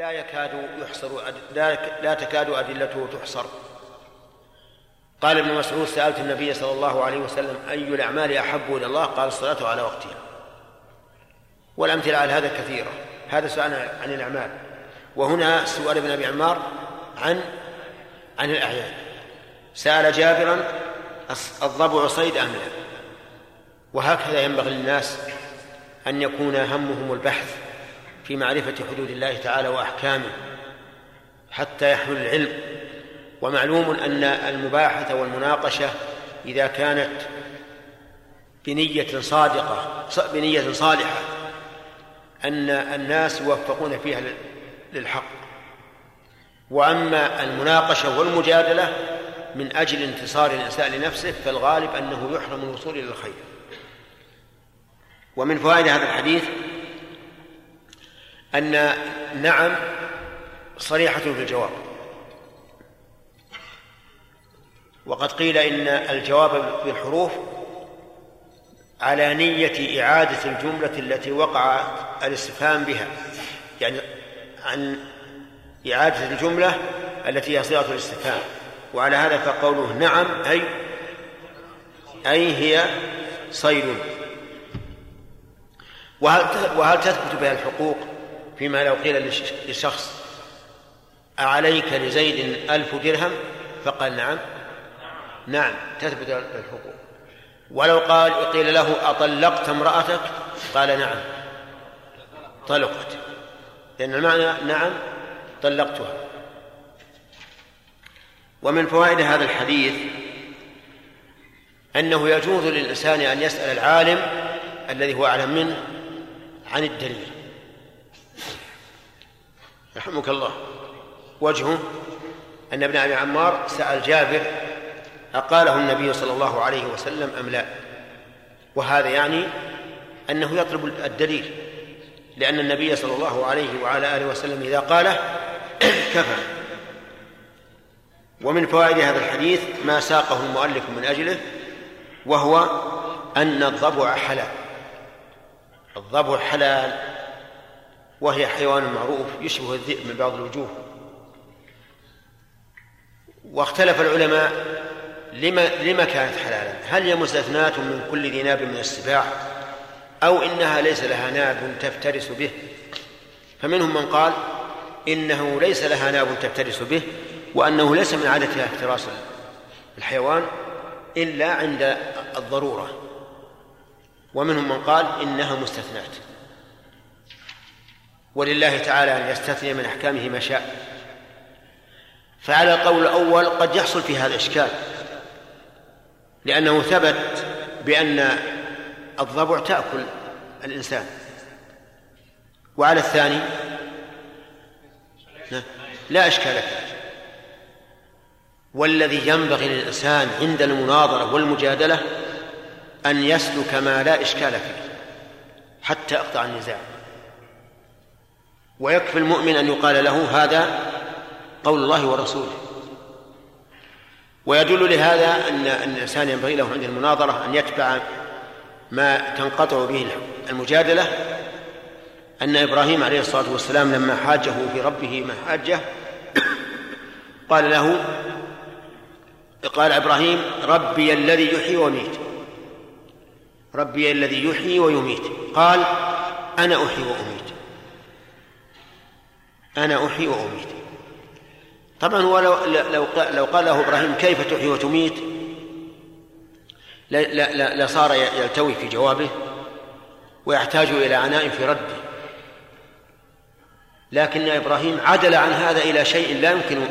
لا يكاد يحصر لا, لا تكاد أدلته تحصر. قال ابن مسعود سألت النبي صلى الله عليه وسلم أي الأعمال أحب إلى الله؟ قال الصلاة على وقتها. والأمثلة على هذا كثيرة. هذا سؤال عن الأعمال. وهنا سؤال ابن أبي عمار عن عن الأعيان. سأل جابرا الضبع صيد أم لا؟ وهكذا ينبغي للناس أن يكون همهم البحث في معرفة حدود الله تعالى وأحكامه حتى يحمل العلم. ومعلوم أن المباحثة والمناقشة إذا كانت بنية صادقة بنية صالحة أن الناس يوفقون فيها للحق. وأما المناقشة والمجادلة من أجل انتصار الإنسان لنفسه فالغالب أنه يحرم الوصول إلى الخير. ومن فوائد هذا الحديث أن نعم صريحة في الجواب. وقد قيل إن الجواب بالحروف على نية إعادة الجملة التي وقع الاستفهام بها. يعني عن إعادة الجملة التي هي صيغة الاستفهام. وعلى هذا فقوله نعم أي أي هي صيد. وهل وهل تثبت بها الحقوق؟ فيما لو قيل لشخص أعليك لزيد ألف درهم؟ فقال نعم. نعم تثبت الحقوق. ولو قال قيل له أطلقت امرأتك؟ قال نعم. طلقت. لأن المعنى نعم طلقتها. ومن فوائد هذا الحديث أنه يجوز للإنسان أن يسأل العالم الذي هو أعلم منه عن الدليل. رحمك الله. وجهه أن ابن أبي عمار سأل جابر أقاله النبي صلى الله عليه وسلم أم لا؟ وهذا يعني أنه يطلب الدليل لأن النبي صلى الله عليه وعلى آله وسلم إذا قاله كفى. ومن فوائد هذا الحديث ما ساقه المؤلف من أجله وهو أن الضبع حلال. الضبع حلال وهي حيوان معروف يشبه الذئب من بعض الوجوه. واختلف العلماء لما لما كانت حلالا. هل هي مستثناة من كل ذي ناب من السباع؟ أو إنها ليس لها ناب تفترس به؟ فمنهم من قال إنه ليس لها ناب تفترس به وأنه ليس من عادتها افتراس الحيوان إلا عند الضرورة. ومنهم من قال إنها مستثنات ولله تعالى أن يستثني من أحكامه ما شاء. فعلى القول الأول قد يحصل في هذا إشكال لأنه ثبت بأن الضبع تأكل الإنسان. وعلى الثاني لا إشكال فيه. والذي ينبغي للإنسان عند المناظرة والمجادلة أن يسلك ما لا إشكال فيه حتى يقطع النزاع. ويكفي المؤمن أن يقال له هذا قول الله ورسوله. ويدل لهذا أن الإنسان ينبغي له عند المناظرة أن يتبع ما تنقطع به المجادلة أن إبراهيم عليه الصلاة والسلام لما حاجة في ربه محاجة قال له قال إبراهيم ربي الذي يحيي ويميت. ربي الذي يحيي ويميت. قال أنا أحيي وأميت. أنا أحيي وأميت. طبعا هو لو, لو, لو قال له إبراهيم كيف تحيي وتميت؟ لصار يلتوي في جوابه ويحتاج إلى عناء في رده. لكن إبراهيم عدل عن هذا إلى شيء لا يمكن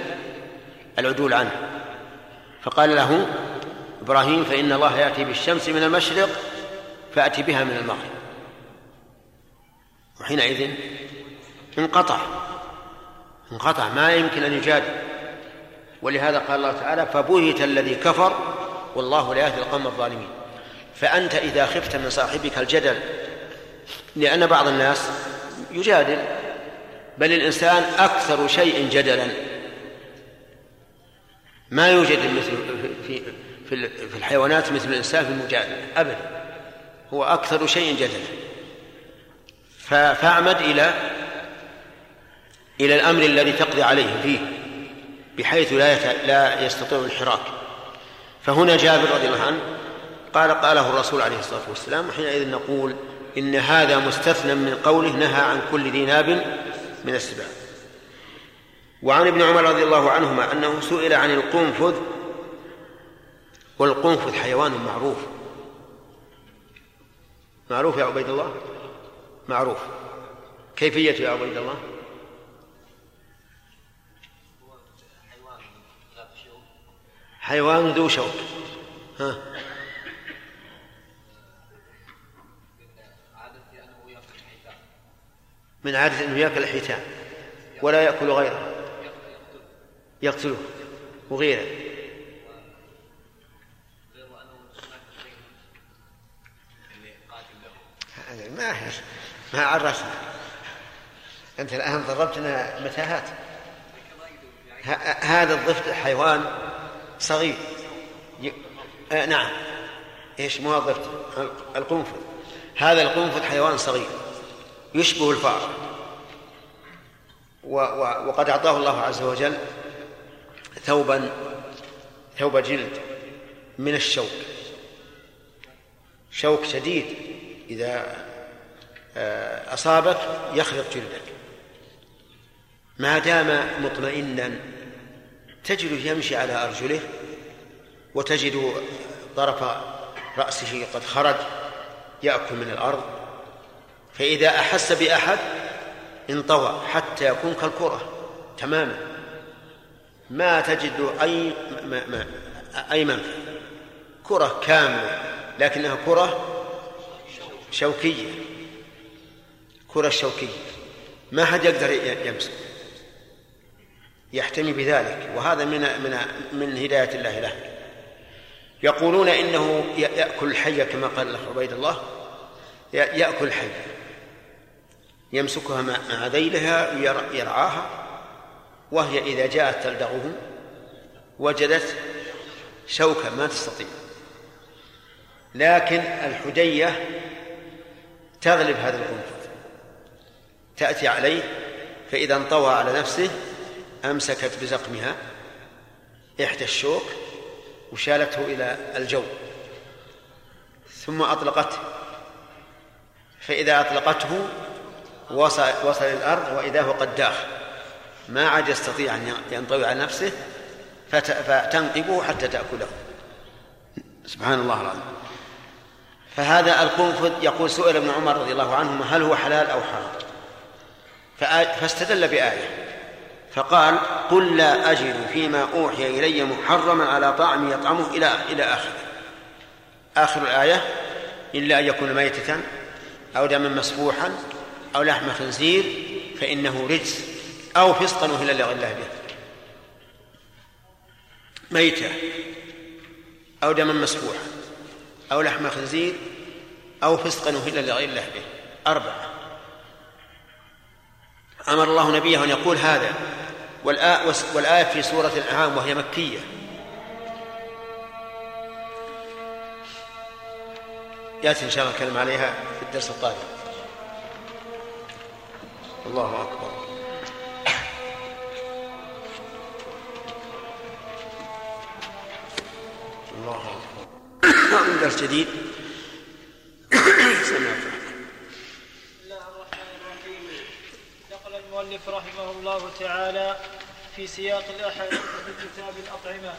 العدول عنه. فقال له إبراهيم فإن الله يأتي بالشمس من المشرق فأتي بها من المغرب. وحينئذ انقطع. انقطع ما يمكن أن يجادل ولهذا قال الله تعالى فبهت الذي كفر والله لا يهدي القوم الظالمين. فأنت إذا خفت من صاحبك الجدل لأن بعض الناس يجادل بل الإنسان أكثر شيء جدلا. ما يوجد مثل في في الحيوانات مثل الإنسان في المجادلة أبدا. هو أكثر شيء جدلا. فاعمد إلى إلى الأمر الذي تقضي عليه فيه بحيث لا لا يستطيع الحراك. فهنا جابر رضي الله عنه قال قاله الرسول عليه الصلاة والسلام وحينئذ نقول إن هذا مستثنى من قوله نهى عن كل ذي ناب من السباع وعن ابن عمر رضي الله عنهما أنه سئل عن القنفذ والقنفذ حيوان معروف. معروف يا عبيد الله؟ معروف. كيفية يا عبيد الله؟ حيوان ذو شوك. ها. من عادة أنه يأكل الحيتان ولا يأكل غيره. يقتله وغيره. ما ما عرفنا. أنت الآن ضربتنا متاهات. هذا الضفت حيوان صغير. ي... آه نعم. إيش مو الضفت القنفذ. هذا القنفذ حيوان صغير. يشبه الفأر. و... و... وقد أعطاه الله عز وجل ثوبا ثوب جلد من الشوك. شوك شديد. إذا آه، أصابك يخرق جلدك. ما دام مطمئنا تجده يمشي على أرجله وتجد طرف رأسه قد خرج يأكل من الأرض فإذا أحس بأحد انطوى حتى يكون كالكرة تماما. ما تجد أي ما ما أي منفع كرة كاملة لكنها كرة شوكية. كرة شوكية. ما حد يقدر يمسك. يحتمي بذلك وهذا من من من هداية الله له. يقولون إنه يأكل الحية كما قال عبيد الله يأكل الحية يمسكها مع ذيلها يرعاها وهي إذا جاءت تلدغه وجدت شوكة ما تستطيع. لكن الحدية تغلب هذا العنف تأتي عليه فإذا انطوى على نفسه أمسكت بزقمها إحدى الشوك وشالته إلى الجو. ثم أطلقته. فإذا أطلقته وصل وصل الأرض وإذا هو قد داخ ما عاد يستطيع أن ينطوي على نفسه فتنقبه حتى تأكله. سبحان الله العظيم. فهذا القنفذ يقول سئل ابن عمر رضي الله عنهما هل هو حلال أو حرام؟ فاستدل بآية. فقال قل لا أجد فيما أوحي إلي محرما على طعم يطعمه إلى إلى آخره. آخر الآية إلا أن يكون ميتة أو دما مسفوحا أو لحم خنزير فإنه رجس أو فسقا أهل لغير الله. به ميتة أو دما مسفوحا أو لحم خنزير أو فسقا أهل لغير الله. به أربعة. أمر الله نبيه أن يقول هذا. والآية في سورة الأنعام وهي مكية. يأتي إن شاء الله الكلام عليها في الدرس القادم. الله أكبر. الله أكبر. درس جديد. المؤلف رحمه الله تعالى في سياق الأحاديث في كتاب الأطعمة.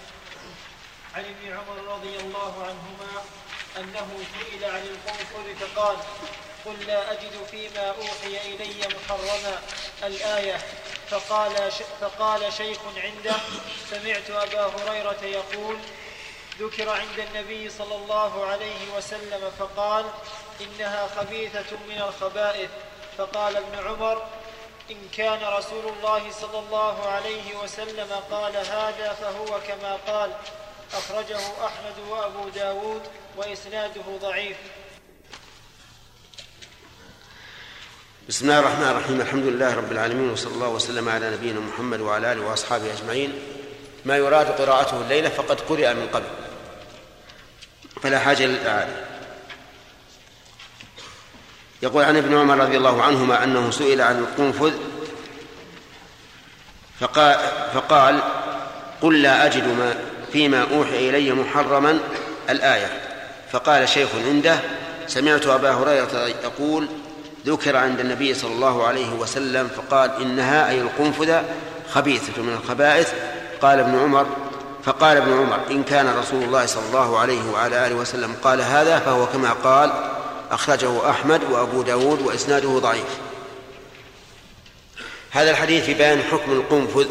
عن ابن عمر رضي الله عنهما أنه سئل عن القنفذ فقال قل لا أجد فيما أوحي إلي محرما الآية. فقال, فقال شيخ عنده سمعت أبا هريرة يقول ذكر عند النبي صلى الله عليه وسلم فقال إنها خبيثة من الخبائث. فقال ابن عمر إن كان رسول الله صلى الله عليه وسلم قال هذا فهو كما قال. أخرجه أحمد وأبو داود وإسناده ضعيف. بسم الله الرحمن الرحيم. الحمد لله رب العالمين وصلى الله وسلم على نبينا محمد وعلى آله وأصحابه أجمعين. ما يراد قراءته الليلة فقد قرئ من قبل. فلا حاجة للإعادة يقول عن ابن عمر رضي الله عنهما أنه سئل عن القنفذ فقال, فقال قل لا أجد ما فيما أوحي إلي محرما الآية. فقال شيخ عنده سمعت أبا هريرة يقول ذكر عند النبي صلى الله عليه وسلم فقال إنها أي القنفذة خبيثة من الخبائث. قال ابن عمر فقال ابن عمر إن كان رسول الله صلى الله عليه وعلى آله وسلم قال هذا فهو كما قال أخرجه أحمد وأبو داود وإسناده ضعيف. هذا الحديث في بيان حكم القنفذ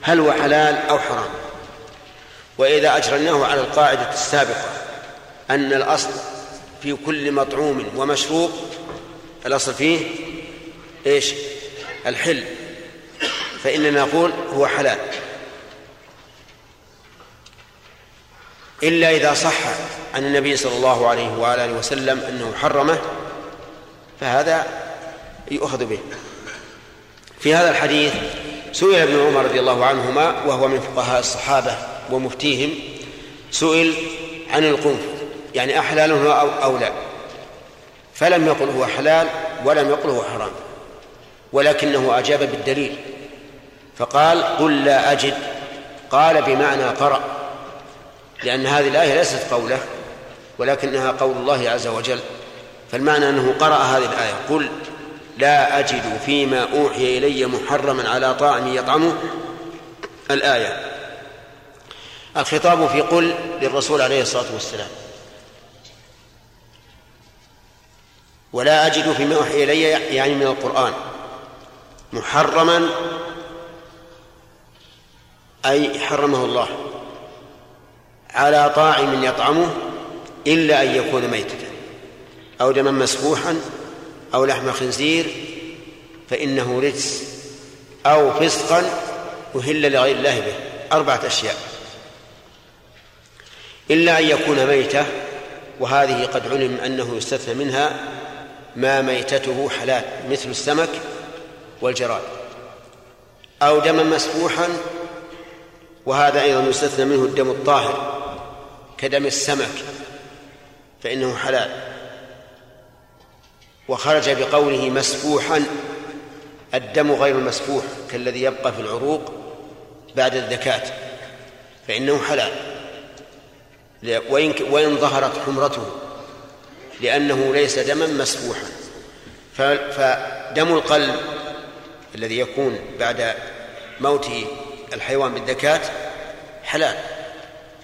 هل هو حلال أو حرام؟ وإذا أجرناه على القاعدة السابقة أن الأصل في كل مطعوم ومشروب الأصل فيه إيش؟ الحل. فإننا نقول هو حلال. إلا إذا صح عن النبي صلى الله عليه وآله وسلم أنه حرمه فهذا يؤخذ به. في هذا الحديث سئل ابن عمر رضي الله عنهما وهو من فقهاء الصحابة ومفتيهم سئل عن القنفذ يعني أحلاله أو, أو لا فلم يقل هو حلال ولم يقل هو حرام ولكنه أجاب بالدليل فقال قل لا أجد قال بمعنى قرأ. لأن هذه الآية ليست قوله ولكنها قول الله عز وجل. فالمعنى أنه قرأ هذه الآية قل لا أجد فيما أوحي إلي محرما على طاعم يطعمه. الآية. الخطاب في قل للرسول عليه الصلاة والسلام. ولا أجد فيما أوحي إلي يعني من القرآن محرما أي حرمه الله. على طاعم يطعمه إلا أن يكون ميتة أو دما مسفوحا أو لحم خنزير فإنه رجس أو فسقا أهل لغير الله به. أربعة أشياء. إلا أن يكون ميتة وهذه قد علم أنه يستثنى منها ما ميتته حلال مثل السمك والجراد. أو دما مسفوحا وهذا أيضا يستثنى منه الدم الطاهر. كدم السمك فإنه حلال. وخرج بقوله مسفوحا الدم غير المسفوح كالذي يبقى في العروق بعد الذكاة فإنه حلال. وإن وإن ظهرت حمرته لأنه ليس دما مسفوحا. فدم القلب الذي يكون بعد موت الحيوان بالذكاة حلال.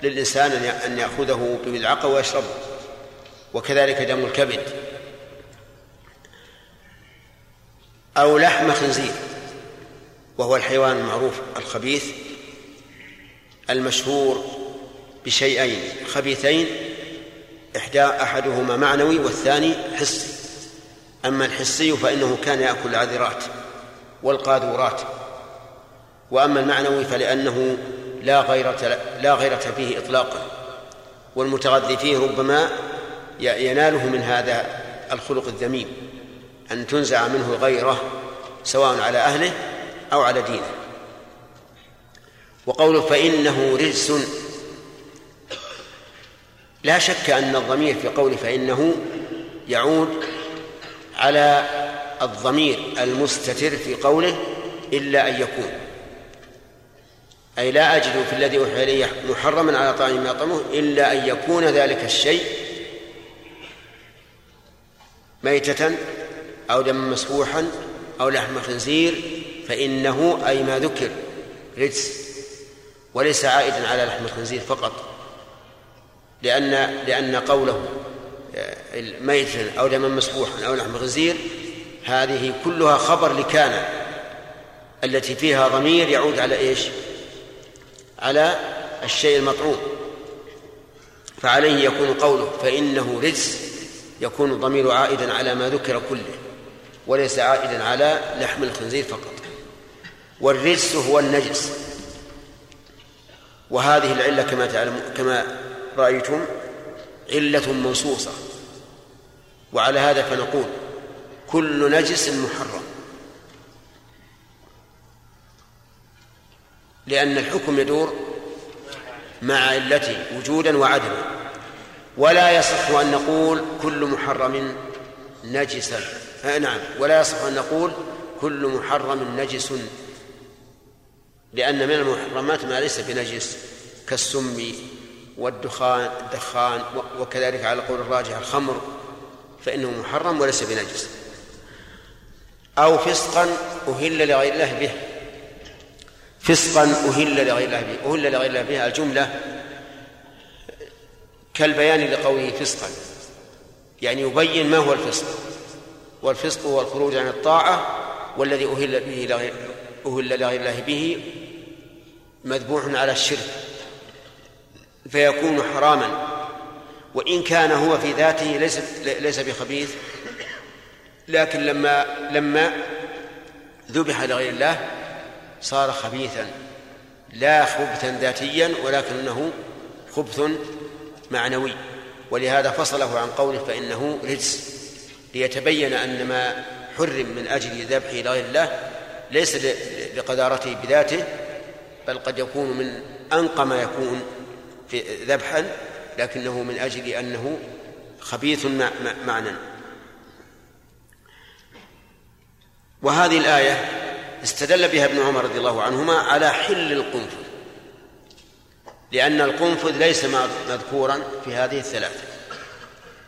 للإنسان أن يأخذه بملعقة ويشربه وكذلك دم الكبد. أو لحم خنزير وهو الحيوان المعروف الخبيث المشهور بشيئين خبيثين إحدى أحدهما معنوي والثاني حسي. أما الحسي فإنه كان يأكل العذرات والقاذورات وأما المعنوي فلأنه لا غيرة لا غيرة فيه إطلاقا والمتغذي فيه ربما يناله من هذا الخلق الذميم أن تنزع منه الغيرة سواء على أهله أو على دينه. وقوله فإنه رجس لا شك أن الضمير في قوله فإنه يعود على الضمير المستتر في قوله إلا أن يكون. أي لا أجد في الذي أوحي إلي محرما على طعام يطعمه إلا أن يكون ذلك الشيء ميتة أو دما مسفوحا أو لحم خنزير فإنه أي ما ذكر رجس وليس عائدا على لحم الخنزير فقط لأن لأن قوله آه، ميتا أو دما مسفوحا أو لحم خنزير هذه كلها خبر لكان التي فيها ضمير يعود على إيش؟ على الشيء المطعوم. فعليه يكون قوله فإنه رجس يكون الضمير عائدا على ما ذكر كله وليس عائدا على لحم الخنزير فقط. والرجس هو النجس. وهذه العلة كما تعلم كما رأيتم علة منصوصة. وعلى هذا فنقول كل نجس محرم. لأن الحكم يدور مع علته وجودا وعدما ولا يصح أن نقول كل محرم نجسا آه نعم. ولا يصح أن نقول كل محرم نجس. لأن من المحرمات ما ليس بنجس كالسم والدخان الدخان وكذلك على قول الراجح الخمر فإنه محرم وليس بنجس. أو فسقا أهل لغير الله به. فسقا أهل لغير الله به أهل لغير الله به الجملة كالبيان لقوله فسقا. يعني يبين ما هو الفسق. والفسق هو الخروج عن الطاعة والذي أهل به أهل لغير الله به مذبوح على الشرك. فيكون حراما. وإن كان هو في ذاته ليس ليس بخبيث لكن لما لما ذبح لغير الله صار خبيثا لا خبثا ذاتيا ولكنه خبث معنوي. ولهذا فصله عن قوله فإنه رجس. ليتبين أن ما حرم من أجل ذبحه لغير الله ليس لقدارته بذاته بل قد يكون من أنقى ما يكون في ذبحا لكنه من أجل أنه خبيث معنى. وهذه الآية استدل بها ابن عمر رضي الله عنهما على حل القنفذ. لأن القنفذ ليس مذكورا في هذه الثلاثة.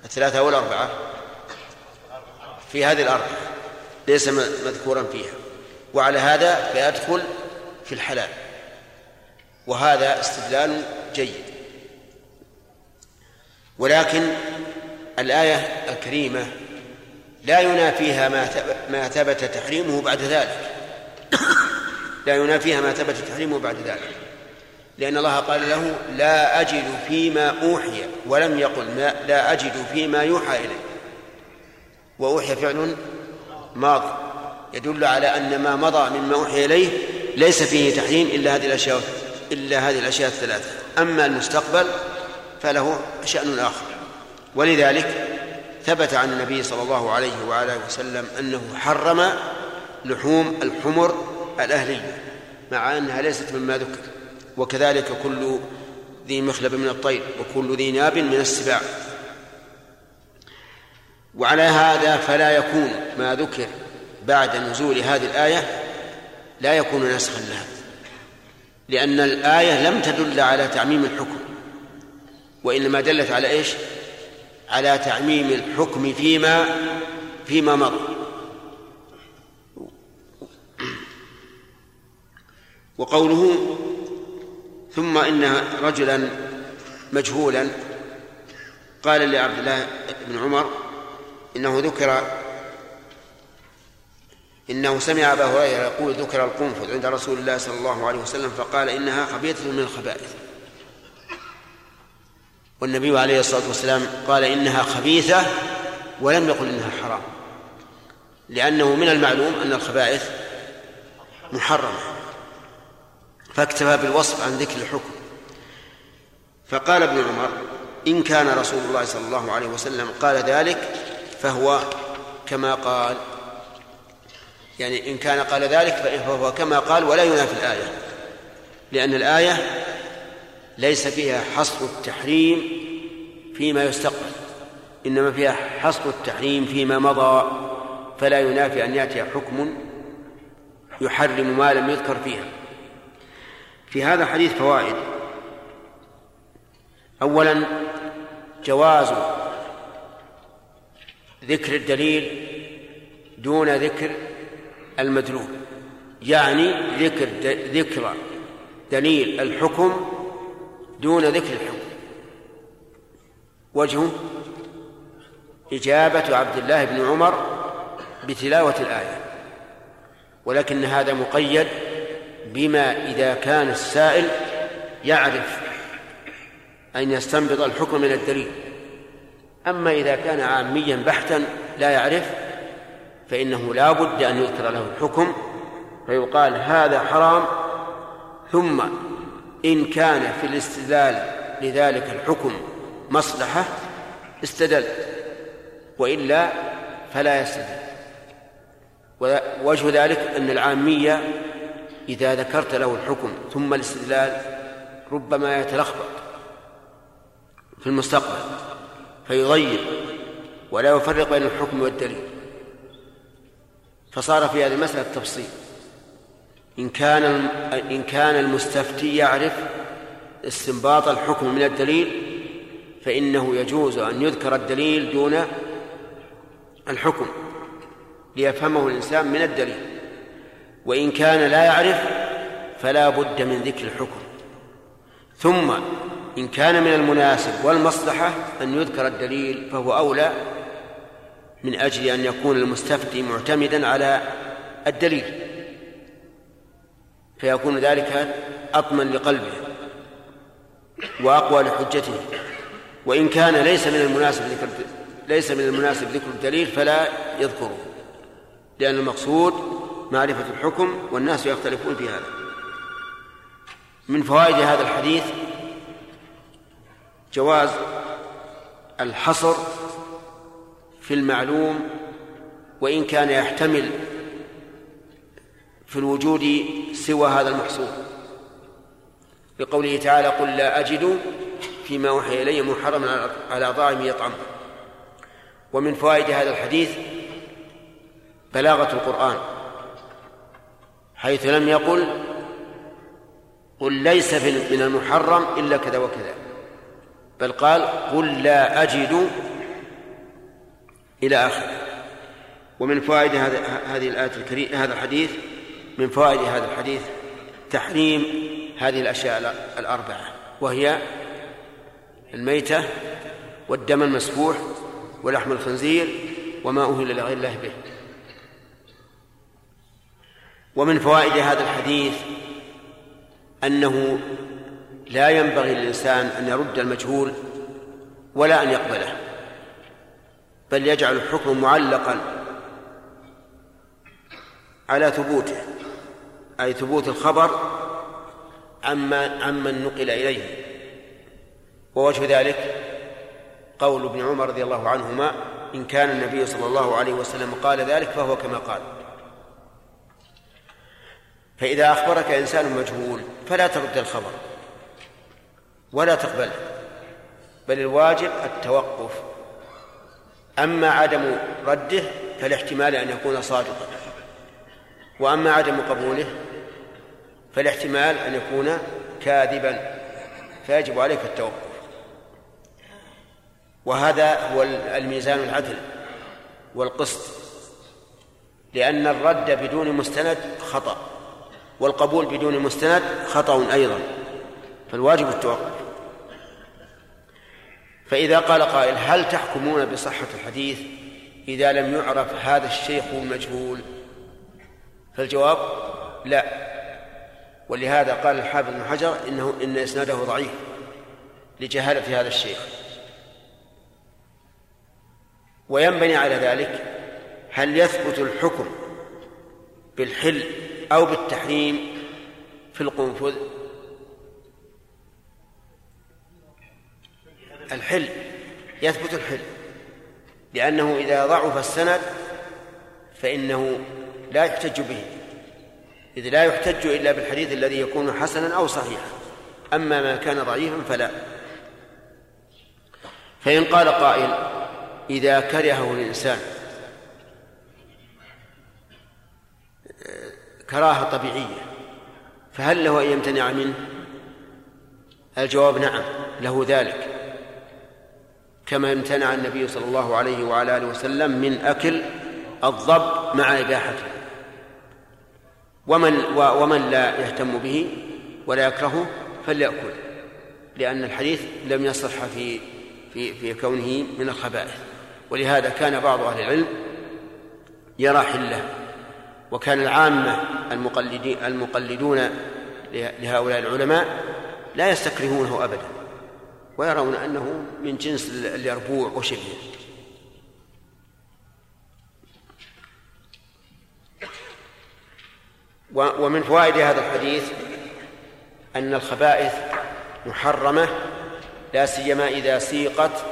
الثلاثة أو الأربعة؟ في هذه الأربعة. ليس مذكورا فيها. وعلى هذا فيدخل في الحلال. وهذا استدلال جيد. ولكن الآية الكريمة لا ينافيها ما ثبت تحريمه بعد ذلك. لا ينافيها ما ثبت تحريمه بعد ذلك. لأن الله قال له لا أجد فيما أوحي ولم يقل ما لا أجد فيما يوحى إلي وأوحي فعل ماضي. يدل على أن ما مضى مما أوحي إليه ليس فيه تحريم إلا هذه الأشياء إلا هذه الأشياء الثلاثة. أما المستقبل فله شأن آخر. ولذلك ثبت عن النبي صلى الله عليه وعلى وسلم أنه حرم لحوم الحمر الأهلية مع أنها ليست مما ذكر. وكذلك كل ذي مخلب من الطير وكل ذي ناب من السباع. وعلى هذا فلا يكون ما ذكر بعد نزول هذه الآية لا يكون نسخا لها. لأن الآية لم تدل على تعميم الحكم. وإنما دلت على إيش؟ على تعميم الحكم فيما فيما مضى. وقوله ثم إن رجلا مجهولا قال لعبد الله بن عمر إنه ذكر إنه سمع أبا هريرة يقول ذكر القنفذ عند رسول الله صلى الله عليه وسلم فقال إنها خبيثة من الخبائث. والنبي عليه الصلاة والسلام قال إنها خبيثة ولم يقل إنها حرام لأنه من المعلوم أن الخبائث محرمة. فاكتفى بالوصف عن ذكر الحكم. فقال ابن عمر إن كان رسول الله صلى الله عليه وسلم قال ذلك فهو كما قال. يعني إن كان قال ذلك فهو كما قال ولا ينافي الآية. لأن الآية ليس فيها حصر التحريم فيما يستقبل إنما فيها حصر التحريم فيما مضى فلا ينافي أن يأتي حكم يحرم ما لم يذكر فيها. في هذا الحديث فوائد. أولا جواز ذكر الدليل دون ذكر المدلول يعني ذكر ذكر دليل الحكم دون ذكر الحكم. وجهه إجابة عبد الله بن عمر بتلاوة الآية ولكن هذا مقيد بما إذا كان السائل يعرف أن يستنبط الحكم من الدليل. أما إذا كان عاميا بحتا لا يعرف فإنه لا بد أن يذكر له الحكم فيقال هذا حرام ثم إن كان في الاستدلال لذلك الحكم مصلحة استدل وإلا فلا يستدل. ووجه ذلك أن العامية إذا ذكرت له الحكم ثم الاستدلال ربما يتلخبط في المستقبل فيضيق ولا يفرق بين الحكم والدليل. فصار في هذه المسألة تفصيل إن كان إن كان المستفتي يعرف استنباط الحكم من الدليل فإنه يجوز أن يذكر الدليل دون الحكم ليفهمه الإنسان من الدليل. وإن كان لا يعرف فلا بد من ذكر الحكم. ثم إن كان من المناسب والمصلحة أن يذكر الدليل فهو أولى من أجل أن يكون المستفتي معتمدا على الدليل. فيكون ذلك أطمن لقلبه وأقوى لحجته. وإن كان ليس من المناسب ذكر ليس من المناسب ذكر الدليل فلا يذكره لأن المقصود معرفة الحكم والناس يختلفون في هذا. من فوائد هذا الحديث جواز الحصر في المعلوم وإن كان يحتمل في الوجود سوى هذا المحصور. بقوله تعالى قل لا أجد فيما أوحي إلي محرما على طاعم يطعم. ومن فوائد هذا الحديث بلاغة القرآن. حيث لم يقل قل ليس من المحرم إلا كذا وكذا. بل قال قل لا أجد إلى آخره ومن فوائد هذه الآية الكريمة هذا الحديث من فوائد هذا الحديث تحريم هذه الأشياء الأربعة وهي الميتة والدم المسفوح ولحم الخنزير وما أهل لغير الله به. ومن فوائد هذا الحديث أنه لا ينبغي للإنسان أن يرد المجهول ولا أن يقبله بل يجعل الحكم معلقا على ثبوته أي ثبوت الخبر عما عمن نقل إليه. ووجه ذلك قول ابن عمر رضي الله عنهما إن كان النبي صلى الله عليه وسلم قال ذلك فهو كما قال. فإذا أخبرك إنسان مجهول فلا ترد الخبر ولا تقبله بل الواجب التوقف. أما عدم رده فالاحتمال أن يكون صادقا وأما عدم قبوله فالاحتمال أن يكون كاذبا فيجب عليك التوقف. وهذا هو الميزان العدل والقسط لأن الرد بدون مستند خطأ. والقبول بدون مستند خطأ أيضا فالواجب التوقف. فإذا قال قائل هل تحكمون بصحة الحديث إذا لم يعرف هذا الشيخ المجهول فالجواب لا. ولهذا قال الحافظ بن حجر إنه إن إسناده ضعيف لجهالة هذا الشيخ. وينبني على ذلك هل يثبت الحكم بالحل أو بالتحريم في القنفذ. الحل يثبت الحل لأنه إذا ضعف السند فإنه لا يحتج به إذ لا يحتج إلا بالحديث الذي يكون حسنا أو صحيحا أما ما كان ضعيفا فلا. فإن قال قائل إذا كرهه الإنسان كراهة طبيعية. فهل له أن يمتنع منه؟ الجواب نعم له ذلك. كما امتنع النبي صلى الله عليه وعلى آله وسلم من أكل الضب مع إباحته ومن ومن لا يهتم به ولا يكرهه فليأكل لأن الحديث لم يصح في في في كونه من الخبائث. ولهذا كان بعض أهل العلم يرى حله وكان العامة المقلدين المقلدون لهؤلاء العلماء لا يستكرهونه أبدا ويرون أنه من جنس اليربوع وشبهه. ومن فوائد هذا الحديث أن الخبائث محرمة لا سيما إذا سيقت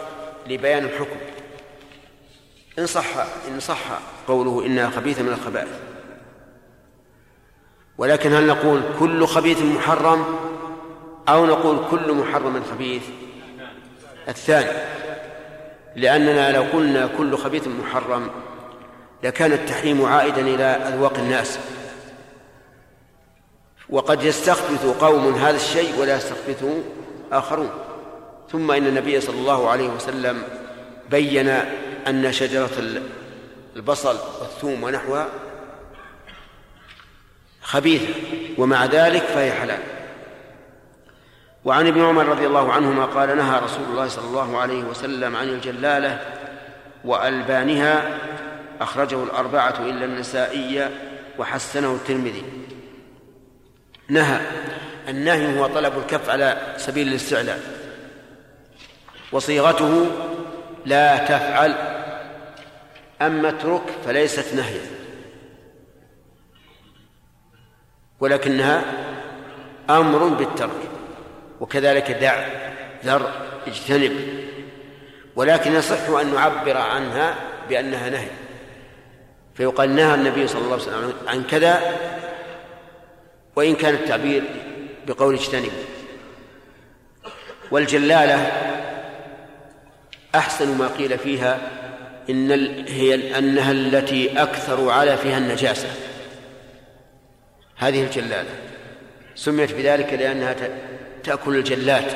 لبيان الحكم. إن صح إن صح قوله إنها خبيثة من الخبائث. ولكن هل نقول كل خبيث محرم أو نقول كل محرم خبيث؟ الثاني لأننا لو قلنا كل خبيث محرم لكان التحريم عائدا إلى أذواق الناس. وقد يستخبث قوم هذا الشيء ولا يستخبثه آخرون. ثم إن النبي صلى الله عليه وسلم بين أن شجرة البصل والثوم ونحوها خبيثة ومع ذلك فهي حلال. وعن ابن عمر رضي الله عنهما قال نهى رسول الله صلى الله عليه وسلم عن الجلالة وألبانها أخرجه الأربعة إلا النسائية وحسنه الترمذي. نهى النهي هو طلب الكف على سبيل الاستعلاء. وصيغته لا تفعل أما اترك فليست نهيا. ولكنها أمر بالترك وكذلك دع ذر اجتنب. ولكن يصح أن نعبر عنها بأنها نهي. فيقال نهى النبي صلى الله عليه وسلم عن كذا وإن كان التعبير بقول اجتنب. والجلالة أحسن ما قيل فيها إن هي أنها التي أكثر على فيها النجاسة. هذه الجلالة. سميت بذلك لأنها تأكل الجلات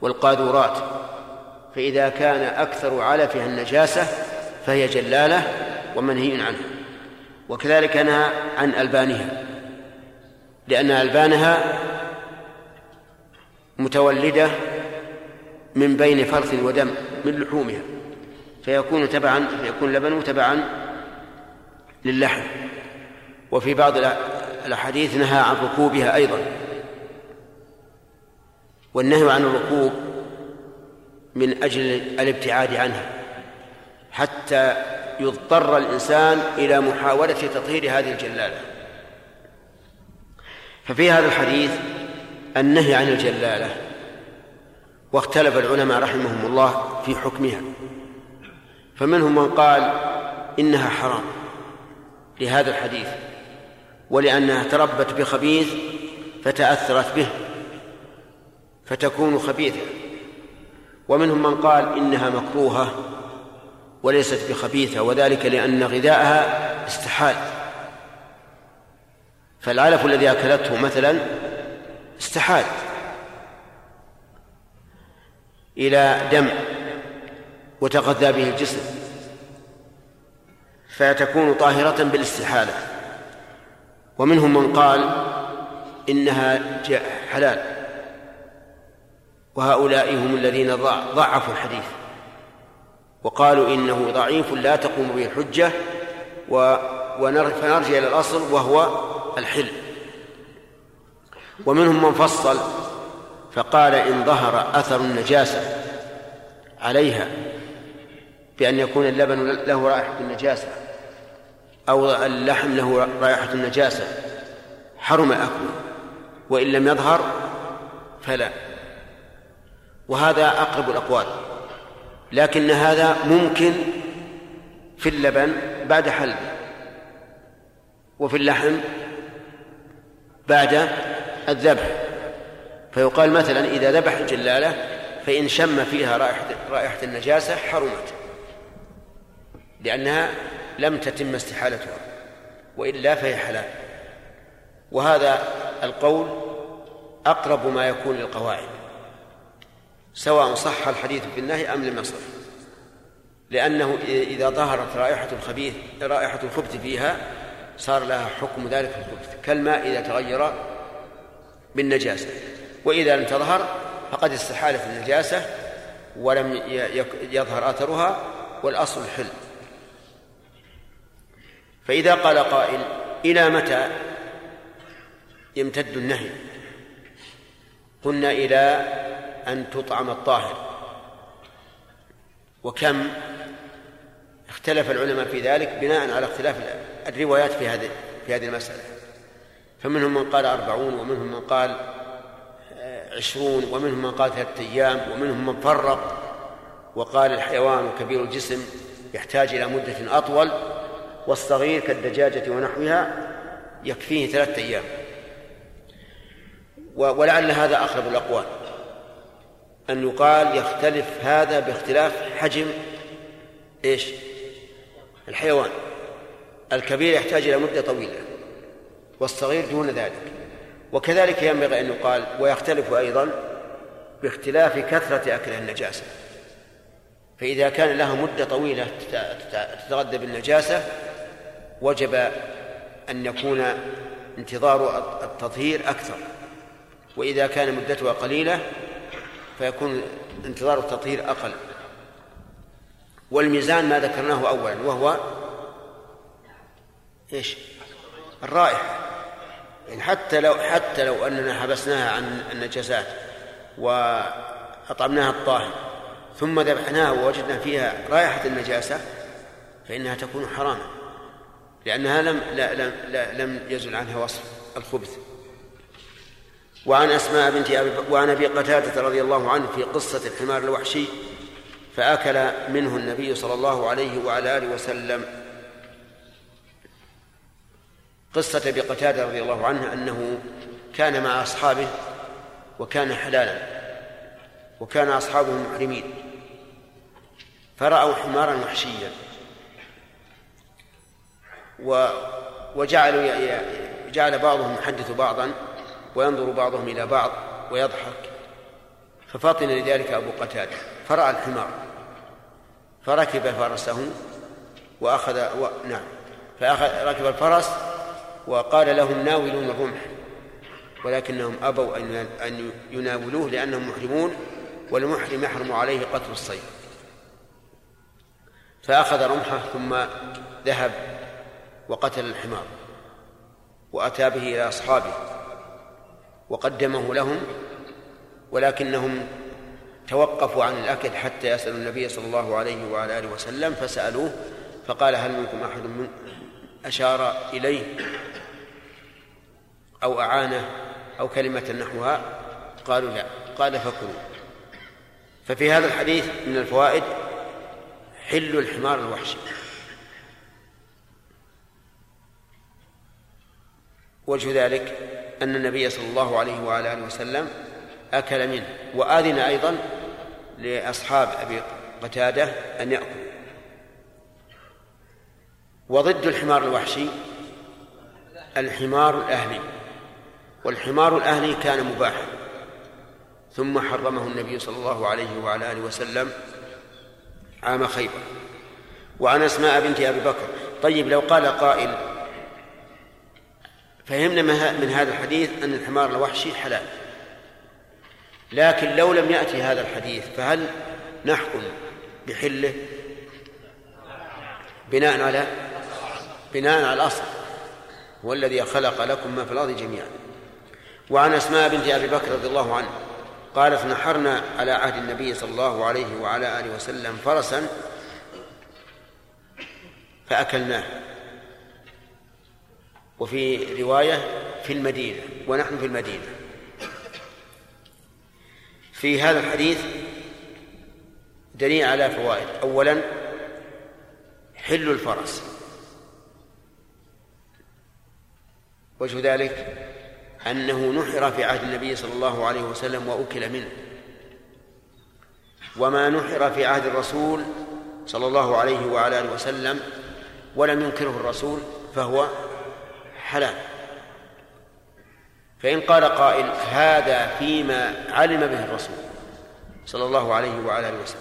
والقاذورات. فإذا كان أكثر علفها النجاسة فهي جلالة ومنهي عنها وكذلك نهى عن ألبانها. لأن ألبانها متولدة من بين فرث ودم من لحومها. فيكون تبعا فيكون لبنه تبعا للحم. وفي بعض الأحاديث نهى عن ركوبها أيضا. والنهي عن الركوب من أجل الابتعاد عنها. حتى يضطر الإنسان إلى محاولة تطهير هذه الجلالة. ففي هذا الحديث النهي عن الجلالة واختلف العلماء رحمهم الله في حكمها. فمنهم من قال إنها حرام لهذا الحديث. ولأنها تربت بخبيث فتأثرت به فتكون خبيثة. ومنهم من قال إنها مكروهة وليست بخبيثة وذلك لأن غذاءها استحال. فالعلف الذي أكلته مثلا استحال. إلى دم وتغذى به الجسم فتكون طاهرة بالاستحالة. ومنهم من قال إنها حلال وهؤلاء هم الذين ضعفوا الحديث وقالوا إنه ضعيف لا تقوم به الحجة فنرجع إلى الأصل وهو الحل ومنهم من فصل فقال إن ظهر أثر النجاسة عليها بأن يكون اللبن له رائحة النجاسة أو اللحم له رائحة النجاسة. حرم أكله. وإن لم يظهر فلا. وهذا أقرب الأقوال. لكن هذا ممكن في اللبن بعد حلبه وفي اللحم بعد الذبح. فيقال مثلا إذا ذبح الجلالة فإن شم فيها رائحة, رائحة النجاسة حرمت. لأنها لم تتم استحالتها وإلا فهي حلال. وهذا القول أقرب ما يكون للقواعد سواء صح الحديث في النهي أم لم يصح. لأنه إذا ظهرت رائحة الخبيث رائحة الخبث فيها صار لها حكم ذلك الخبث. كالماء إذا تغير بالنجاسة وإذا لم تظهر فقد استحالت النجاسة ولم يظهر أثرها والأصل الحل فإذا قال قائل إلى متى؟ يمتد النهي. قلنا إلى أن تطعم الطاهر. وكم؟ اختلف العلماء في ذلك بناء على اختلاف الروايات في هذه في هذه المسألة. فمنهم من قال أربعون ومنهم من قال عشرون ومنهم من قال ثلاثة أيام ومنهم من فرق. وقال الحيوان كبير الجسم يحتاج إلى مدة أطول. والصغير كالدجاجة ونحوها يكفيه ثلاثة أيام. ولعل هذا أقرب الأقوال. أن يقال يختلف هذا باختلاف حجم إيش؟ الحيوان. الكبير يحتاج إلى مدة طويلة والصغير دون ذلك. وكذلك ينبغي أن يقال ويختلف أيضا باختلاف كثرة أكلها النجاسة. فإذا كان لها مدة طويلة تتغذى بالنجاسة وجب أن يكون انتظار التطهير أكثر. وإذا كان مدتها قليلة فيكون انتظار التطهير أقل. والميزان ما ذكرناه أولا وهو إيش؟ الرائحة. يعني حتى لو حتى لو أننا حبسناها عن النجاسات وأطعمناها الطاهر ثم ذبحناها ووجدنا فيها رائحة النجاسة فإنها تكون حراما. لأنها لم لا لم, لا لم يزل عنها وصف الخبث. وعن أسماء بنت أبي وعن أبي قتادة رضي الله عنه في قصة الحمار الوحشي فأكل منه النبي صلى الله عليه وعلى آله وسلم. قصة أبي قتادة رضي الله عنه أنه كان مع أصحابه وكان حلالا وكان أصحابه محرمين فرأوا حمارا وحشيا. و وجعلوا جعل بعضهم يحدث بعضا وينظر بعضهم إلى بعض ويضحك. ففطن لذلك أبو قتادة فرأى الحمار فركب فرسه وأخذ و... نعم فأخذ ركب الفرس وقال لهم ناولون الرمح ولكنهم أبوا أن أن يناولوه لأنهم محرمون والمحرم يحرم عليه قتل الصيد. فأخذ رمحه ثم ذهب وقتل الحمار وأتى به إلى أصحابه وقدمه لهم ولكنهم توقفوا عن الأكل حتى يسألوا النبي صلى الله عليه وعلى آله وسلم فسألوه فقال هل منكم أحد من أشار إليه أو أعانه أو كلمة نحوها؟ قالوا لا. قال فكلوا. ففي هذا الحديث من الفوائد حل الحمار الوحشي. وجه ذلك أن النبي صلى الله عليه وعلى آله وسلم أكل منه وآذن أيضا لأصحاب أبي قتادة أن يأكلوا. وضد الحمار الوحشي الحمار الأهلي والحمار الأهلي كان مباحا. ثم حرمه النبي صلى الله عليه وعلى آله وسلم عام خيبر. وعن أسماء بنت أبي بكر. طيب لو قال قائل فهمنا من هذا الحديث أن الحمار الوحشي حلال. لكن لو لم يأتي هذا الحديث فهل نحكم بحله؟ بناء على بناء على الأصل. هو الذي خلق لكم ما في الأرض جميعا. وعن أسماء بنت أبي بكر رضي الله عنه قالت نحرنا على عهد النبي صلى الله عليه وعلى آله وسلم فرسا فأكلناه. وفي رواية في المدينة ونحن في المدينة. في هذا الحديث دليل على فوائد. أولا حل الفرس. وجه ذلك أنه نحر في عهد النبي صلى الله عليه وسلم وأكل منه. وما نحر في عهد الرسول صلى الله عليه وعلى آله وسلم ولم ينكره الرسول فهو حلال. فإن قال قائل هذا فيما علم به الرسول صلى الله عليه وعلى آله وسلم.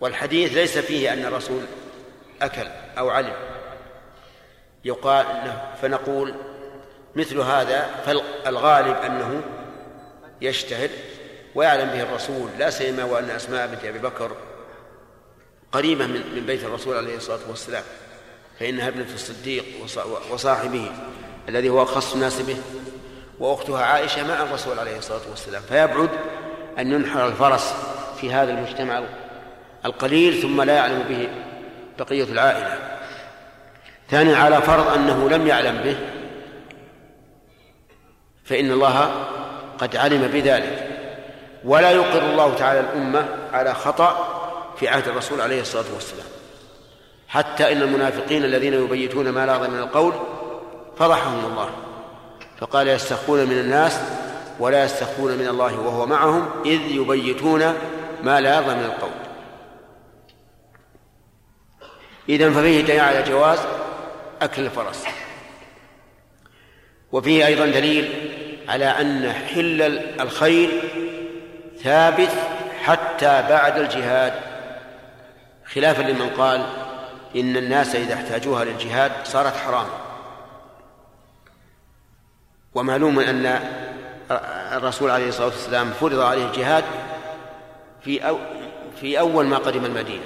والحديث ليس فيه أن الرسول أكل أو علم. يقال فنقول مثل هذا فالغالب أنه يشتهر ويعلم به الرسول لا سيما وأن أسماء بنت أبي بكر قريبة من بيت الرسول عليه الصلاة والسلام. فإنها ابنة الصديق وصاحبه الذي هو أخص الناس به وأختها عائشة مع الرسول عليه الصلاة والسلام. فيبعد أن ينحر الفرس في هذا المجتمع القليل ثم لا يعلم به بقية العائلة. ثانيا على فرض أنه لم يعلم به فإن الله قد علم بذلك. ولا يقر الله تعالى الأمة على خطأ في عهد الرسول عليه الصلاة والسلام. حتى إن المنافقين الذين يبيتون ما لا من القول فضحهم الله. فقال يستخفون من الناس ولا يستخفون من الله وهو معهم إذ يبيتون ما لا من القول. إذا ففيه دليل على جواز أكل الفرس. وفيه أيضا دليل على أن حل الخيل ثابت حتى بعد الجهاد. خلافا لمن قال إن الناس إذا احتاجوها للجهاد صارت حرام ومعلوم أن الرسول عليه الصلاة والسلام فرض عليه الجهاد في أو في أول ما قدم المدينة.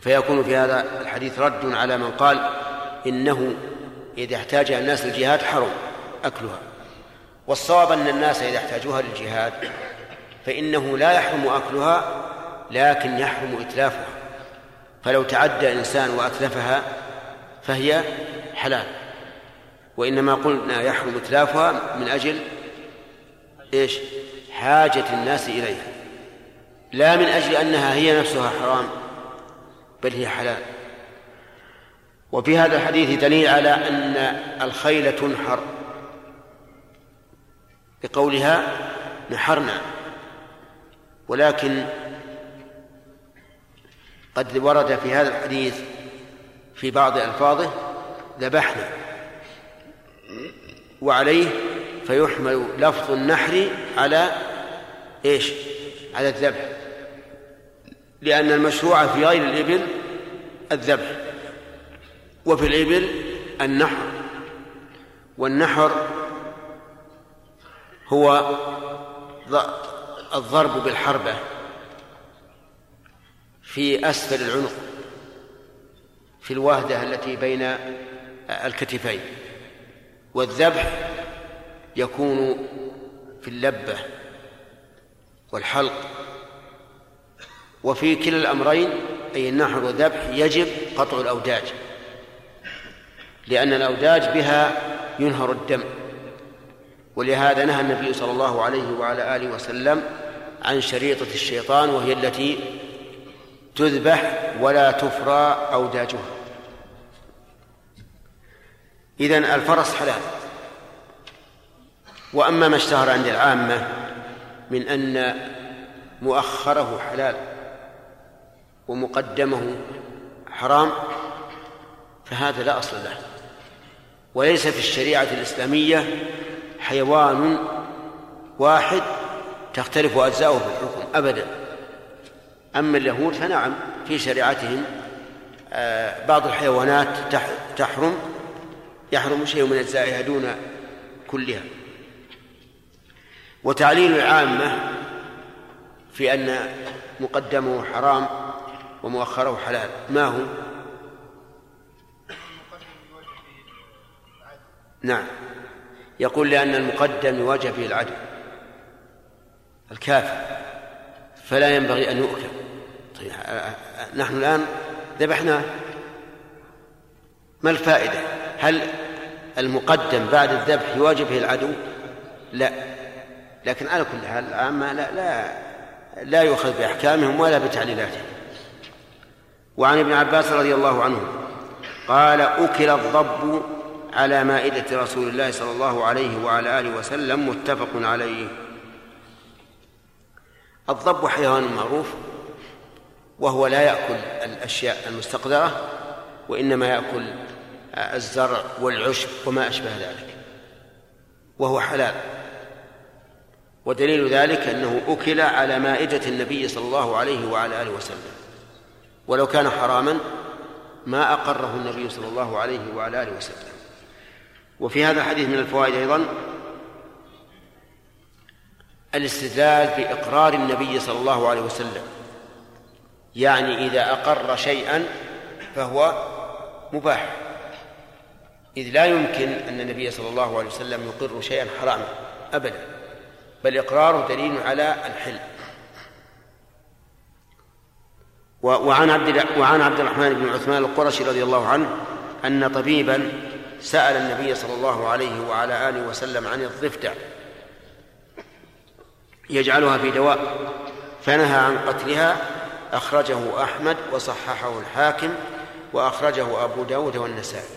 فيكون في هذا الحديث رد على من قال إنه إذا احتاج الناس للجهاد حرم أكلها. والصواب أن الناس إذا احتاجوها للجهاد فإنه لا يحرم أكلها لكن يحرم إتلافها. فلو تعدى إنسان وأتلفها فهي حلال. وإنما قلنا يحرم إتلافها من أجل إيش؟ حاجة الناس إليها. لا من أجل أنها هي نفسها حرام بل هي حلال. وفي هذا الحديث دليل على أن الخيل تنحر. بقولها نحرنا ولكن قد ورد في هذا الحديث في بعض ألفاظه ذبحنا وعليه فيحمل لفظ النحر على إيش؟ على الذبح. لأن المشروع في غير الإبل الذبح وفي الإبل النحر. والنحر هو الضرب بالحربة. في أسفل العنق في الوهدة التي بين الكتفين والذبح يكون في اللبة والحلق. وفي كلا الأمرين أي النحر والذبح يجب قطع الأوداج لأن الأوداج بها ينهر الدم. ولهذا نهى النبي صلى الله عليه وعلى آله وسلم عن شريطة الشيطان وهي التي تذبح ولا تفرى أوداجها. إذن الفرس حلال. وأما ما اشتهر عند العامة من أن مؤخره حلال ومقدمه حرام فهذا لا أصل له. وليس في الشريعة الإسلامية حيوان واحد تختلف أجزاؤه في الحكم أبدا. أما اليهود فنعم في شريعتهم آه، بعض الحيوانات تحرم يحرم شيء من أجزائها دون كلها. وتعليل العامة في أن مقدمه حرام ومؤخره حلال. ما هو؟ نعم. يقول لأن المقدم يواجه به العدل الكافر. فلا ينبغي أن يؤكل. طيب نحن الآن ذبحناه ما الفائدة؟ هل المقدم بعد الذبح يواجه به العدو؟ لا. لكن على كل حال العامة لا لا لا يؤخذ بأحكامهم ولا بتعليلاتهم. وعن ابن عباس رضي الله عنه قال أكل الضب على مائدة رسول الله صلى الله عليه وعلى آله وسلم متفق عليه. الضب حيوان معروف وهو لا يأكل الأشياء المستقذرة وإنما يأكل الزرع والعشب وما أشبه ذلك وهو حلال. ودليل ذلك أنه أكل على مائدة النبي صلى الله عليه وعلى آله وسلم. ولو كان حراما ما أقره النبي صلى الله عليه وعلى آله وسلم. وفي هذا الحديث من الفوائد أيضا الاستدلال بإقرار النبي صلى الله عليه وسلم. يعني إذا أقر شيئا فهو مباح. إذ لا يمكن أن النبي صلى الله عليه وسلم يقر شيئا حراما أبدا. بل إقراره دليل على الحل. وعن عبد وعن عبد الرحمن بن عثمان القرشي رضي الله عنه أن طبيبا سأل النبي صلى الله عليه وعلى آله وسلم عن الضفدع. يجعلها في دواء. فنهى عن قتلها أخرجه أحمد وصححه الحاكم وأخرجه أبو داود والنسائي.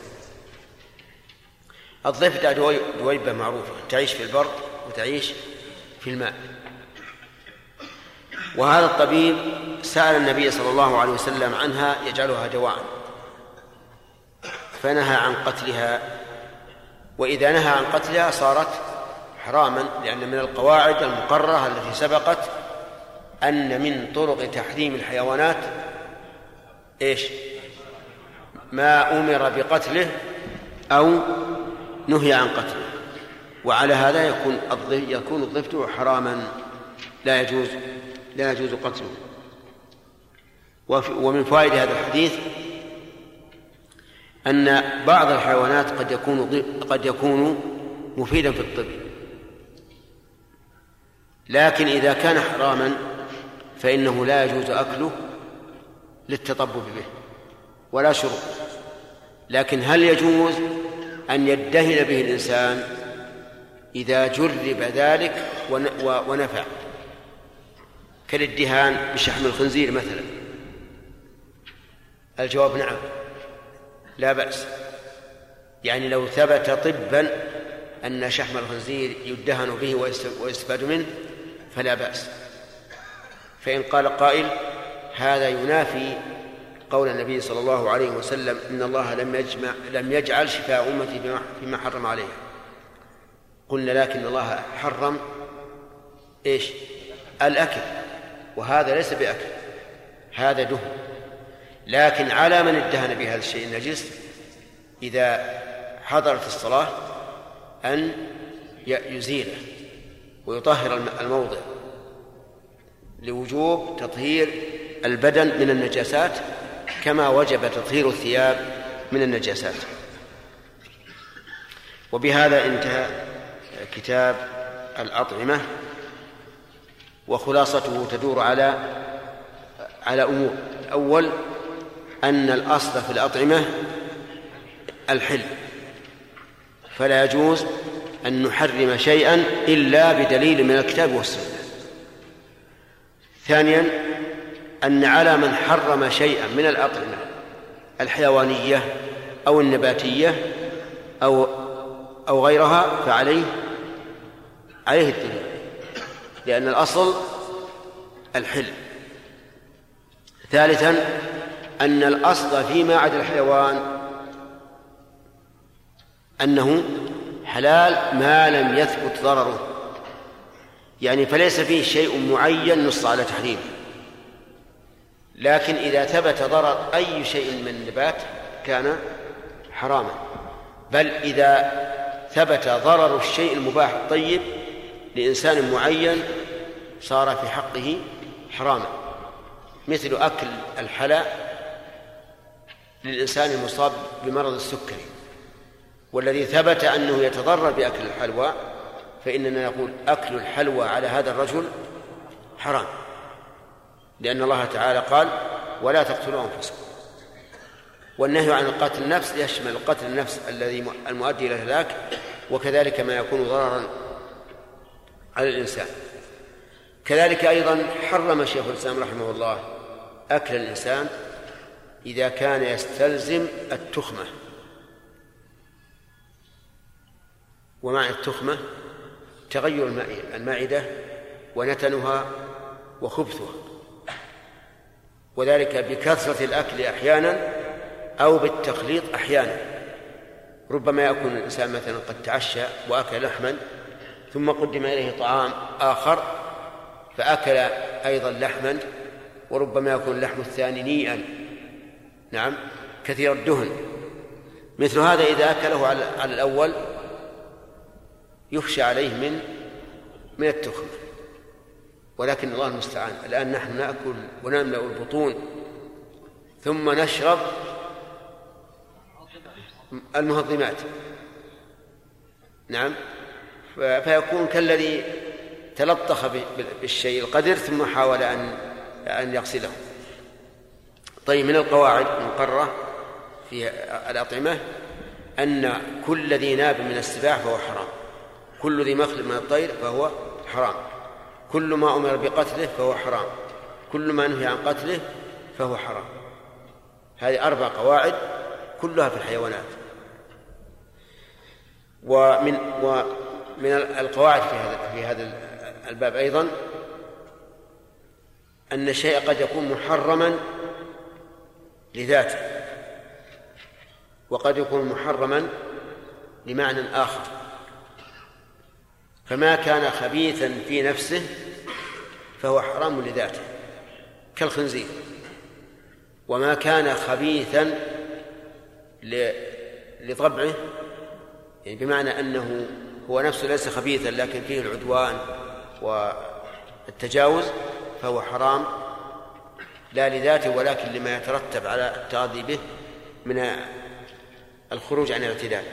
الضفدع دويبة معروفة تعيش في البر وتعيش في الماء. وهذا الطبيب سأل النبي صلى الله عليه وسلم عنها يجعلها دواء. فنهى عن قتلها. وإذا نهى عن قتلها صارت حراما لأن من القواعد المقررة التي سبقت أن من طرق تحريم الحيوانات إيش؟ ما أمر بقتله أو نهي عن قتله. وعلى هذا يكون يكون الضفدع حراما لا يجوز لا يجوز قتله. ومن فوائد هذا الحديث أن بعض الحيوانات قد يكون قد يكون مفيدا في الطب. لكن إذا كان حراما فإنه لا يجوز أكله للتطبب به ولا شرب. لكن هل يجوز أن يدهن به الإنسان إذا جرب ذلك ونفع؟ كالادهان بشحم الخنزير مثلا. الجواب نعم لا بأس. يعني لو ثبت طبا أن شحم الخنزير يدهن به ويستفاد منه فلا بأس. فإن قال قائل هذا ينافي قول النبي صلى الله عليه وسلم إن الله لم يجمع لم يجعل شفاء أمتي فيما حرم عليها. قلنا لكن الله حرم إيش؟ الأكل. وهذا ليس بأكل هذا دهن. لكن على من ادهن بهذا الشيء النجس إذا حضرت الصلاة أن يزيله. ويطهر الموضع. لوجوب تطهير البدن من النجاسات كما وجب تطهير الثياب من النجاسات. وبهذا انتهى كتاب الأطعمة وخلاصته تدور على على أمور. الأول أن الأصل في الأطعمة الحل. فلا يجوز أن نحرم شيئا إلا بدليل من الكتاب والسنة. ثانيا أن على من حرم شيئا من الأطعمة الحيوانية أو النباتية أو أو غيرها فعليه عليه الدليل لأن الأصل الحل. ثالثا أن الأصل فيما عدا الحيوان أنه حلال ما لم يثبت ضرره. يعني فليس فيه شيء معين نص على تحريمه لكن إذا ثبت ضرر أي شيء من النبات كان حراما. بل إذا ثبت ضرر الشيء المباح الطيب لإنسان معين صار في حقه حراما. مثل أكل الحلا للإنسان المصاب بمرض السكري. والذي ثبت أنه يتضرر بأكل الحلوى فإننا نقول أكل الحلوى على هذا الرجل حرام. لأن الله تعالى قال ولا تقتلوا أنفسكم. والنهي عن القتل النفس يشمل قتل النفس الذي المؤدي إلى الهلاك وكذلك ما يكون ضررا على الإنسان. كذلك أيضا حرم شيخ الإسلام رحمه الله أكل الإنسان إذا كان يستلزم التخمة. ومعنى التخمة تغير المعدة ونتنها وخبثها. وذلك بكثرة الأكل أحيانا أو بالتخليط أحيانا. ربما يكون الإنسان مثلا قد تعشى وأكل لحما ثم قدم إليه طعام آخر فأكل أيضا لحما وربما يكون اللحم الثاني نيئا. نعم كثير الدهن. مثل هذا إذا أكله على الأول يخشى عليه من من التخم ولكن الله المستعان. الآن نحن نأكل ونملأ البطون ثم نشرب المهضمات. نعم. فيكون كالذي تلطخ بالشيء القدر ثم حاول أن أن يغسله. طيب من القواعد المقررة في الأطعمة أن كل ذي ناب من السباع فهو حرام. كل ذي مخلب من الطير فهو حرام. كل ما أمر بقتله فهو حرام. كل ما نهي عن قتله فهو حرام. هذه أربع قواعد كلها في الحيوانات. ومن ومن القواعد في هذا في هذا الباب أيضا أن الشيء قد يكون محرما لذاته وقد يكون محرما لمعنى آخر. فما كان خبيثا في نفسه فهو حرام لذاته كالخنزير. وما كان خبيثا لطبعه يعني بمعنى أنه هو نفسه ليس خبيثا لكن فيه العدوان والتجاوز فهو حرام لا لذاته ولكن لما يترتب على التغذي به من الخروج عن الاعتدال.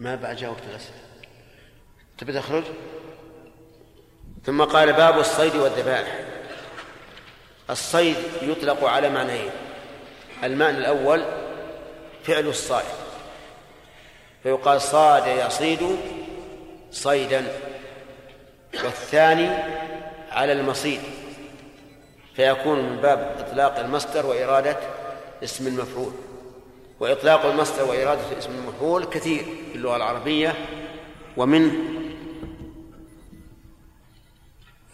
ما بعد جاء وقت الأسئلة تبي تخرج؟ ثم قال باب الصيد والذبائح. الصيد يطلق على معنيين. المعنى الأول فعل الصائد. فيقال صاد يصيد صيدا. والثاني على المصيد. فيكون من باب إطلاق المصدر وإرادة اسم المفعول. وإطلاق المصدر وإرادة اسم المفعول كثير في اللغة العربية ومن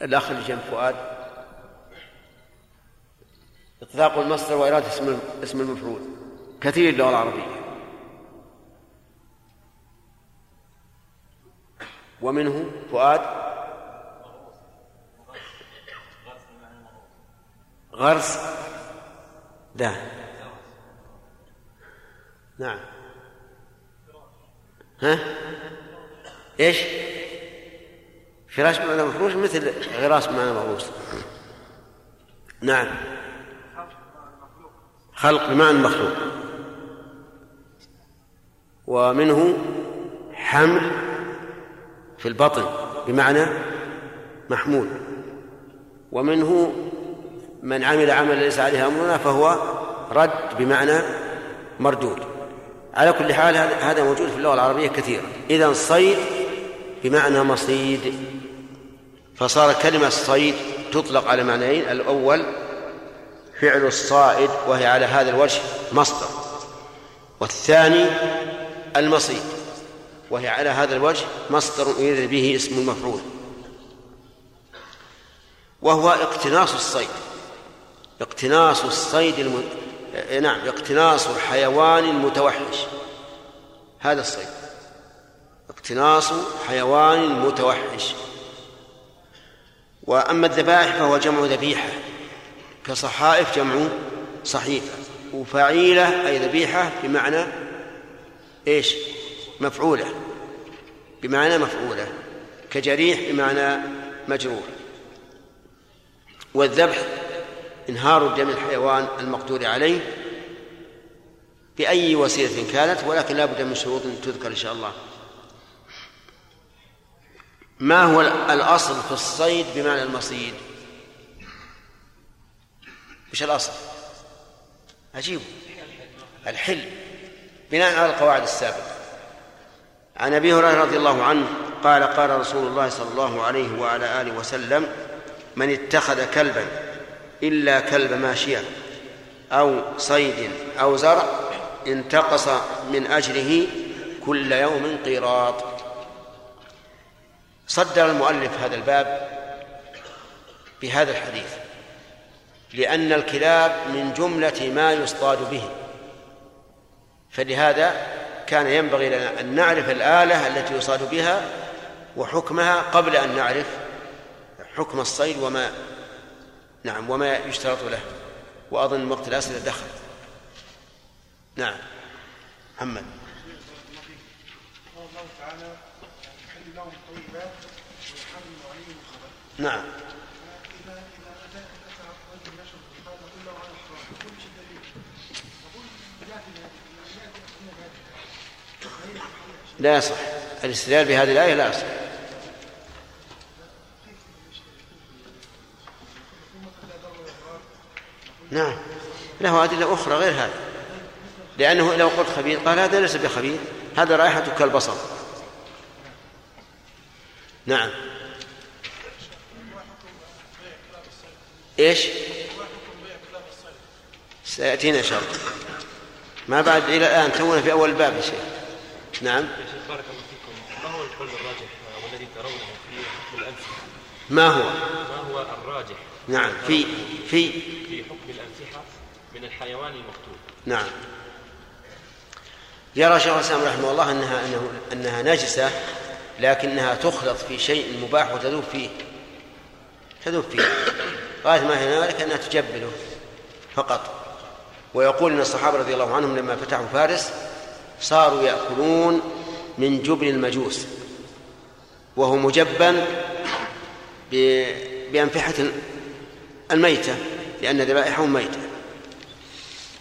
الأخ اللي جنب فؤاد. إطلاق المصدر وإرادة اسم اسم المفعول كثير اللغة العربية. ومنه فؤاد. غرس. لا نعم. ها؟ إيش؟ فراش بمعنى مفروش مثل غراس بمعنى مغروس نعم. خلق بمعنى مخلوق. ومنه حمل في البطن بمعنى محمول. ومنه من عمل عملا ليس عليه أمرنا فهو رد بمعنى مردود. على كل حال هذا موجود في اللغة العربية كثيرا. اذا صيد بمعنى مصيد. فصار كلمة صيد تطلق على معنيين. الأول فعل الصائد وهي على هذا الوجه مصدر. والثاني المصيد وهي على هذا الوجه مصدر يريد به اسم المفعول. وهو اقتناص الصيد. اقتناص الصيد. نعم اقتناص حيوان متوحش هذا الصيد. اقتناص حيوان متوحش. وأما الذبائح فهو جمع ذبيحة. كصحائف جمع صحيفة. وفعيلة أي ذبيحة بمعنى إيش؟ مفعولة. بمعنى مفعولة. كجريح بمعنى مجروح والذبح انهار دم الحيوان المقدور عليه بأي وسيلة كانت ولكن لا بد من شروط تذكر إن شاء الله. ما هو الأصل في الصيد بمعنى المصيد؟ وش الأصل. عجيب. الحل. بناء على القواعد السابقة. عن أبي هريرة رضي الله عنه قال قال رسول الله صلى الله عليه وعلى آله وسلم من اتخذ كلبا إلا كلب ماشية أو صيد أو زرع انتقص من أجره كل يوم قيراط. صدر المؤلف هذا الباب بهذا الحديث لأن الكلاب من جملة ما يصطاد به. فلهذا كان ينبغي لنا أن نعرف الآلة التي يصاد بها وحكمها قبل أن نعرف حكم الصيد وما نعم وما يشترط له. وأظن وقت الأسئلة دخل. نعم. محمد. نعم. لا يصح. الاستدلال بهذه الآية لا يصح. نعم. له أدلة أخرى غير هذا لأنه لو قلت خبيث قال هذا ليس بخبيث هذا رائحته كالبصر نعم. إيش؟ سيأتينا إن شاء الله. ما بعد إلى الآن تونا في أول باب يا شيخ. نعم. بارك الله فيكم. ما هو القول الراجح والذي ترونه في حكم الأمثلة؟ ما هو؟ ما هو الراجح؟ نعم. في في في حكم الحيوان المقتول. نعم. يرى شيخ الإسلام رحمه الله انها انه أنها نجسة لكنها تخلط في شيء مباح وتذوب فيه. تذوب فيه. غاية ما هي ذلك أنها تجبله فقط. ويقول إن الصحابة رضي الله عنهم لما فتحوا فارس صاروا يأكلون من جبن المجوس. وهو مجبن بأنفحة الميتة لأن ذبائحهم ميتة.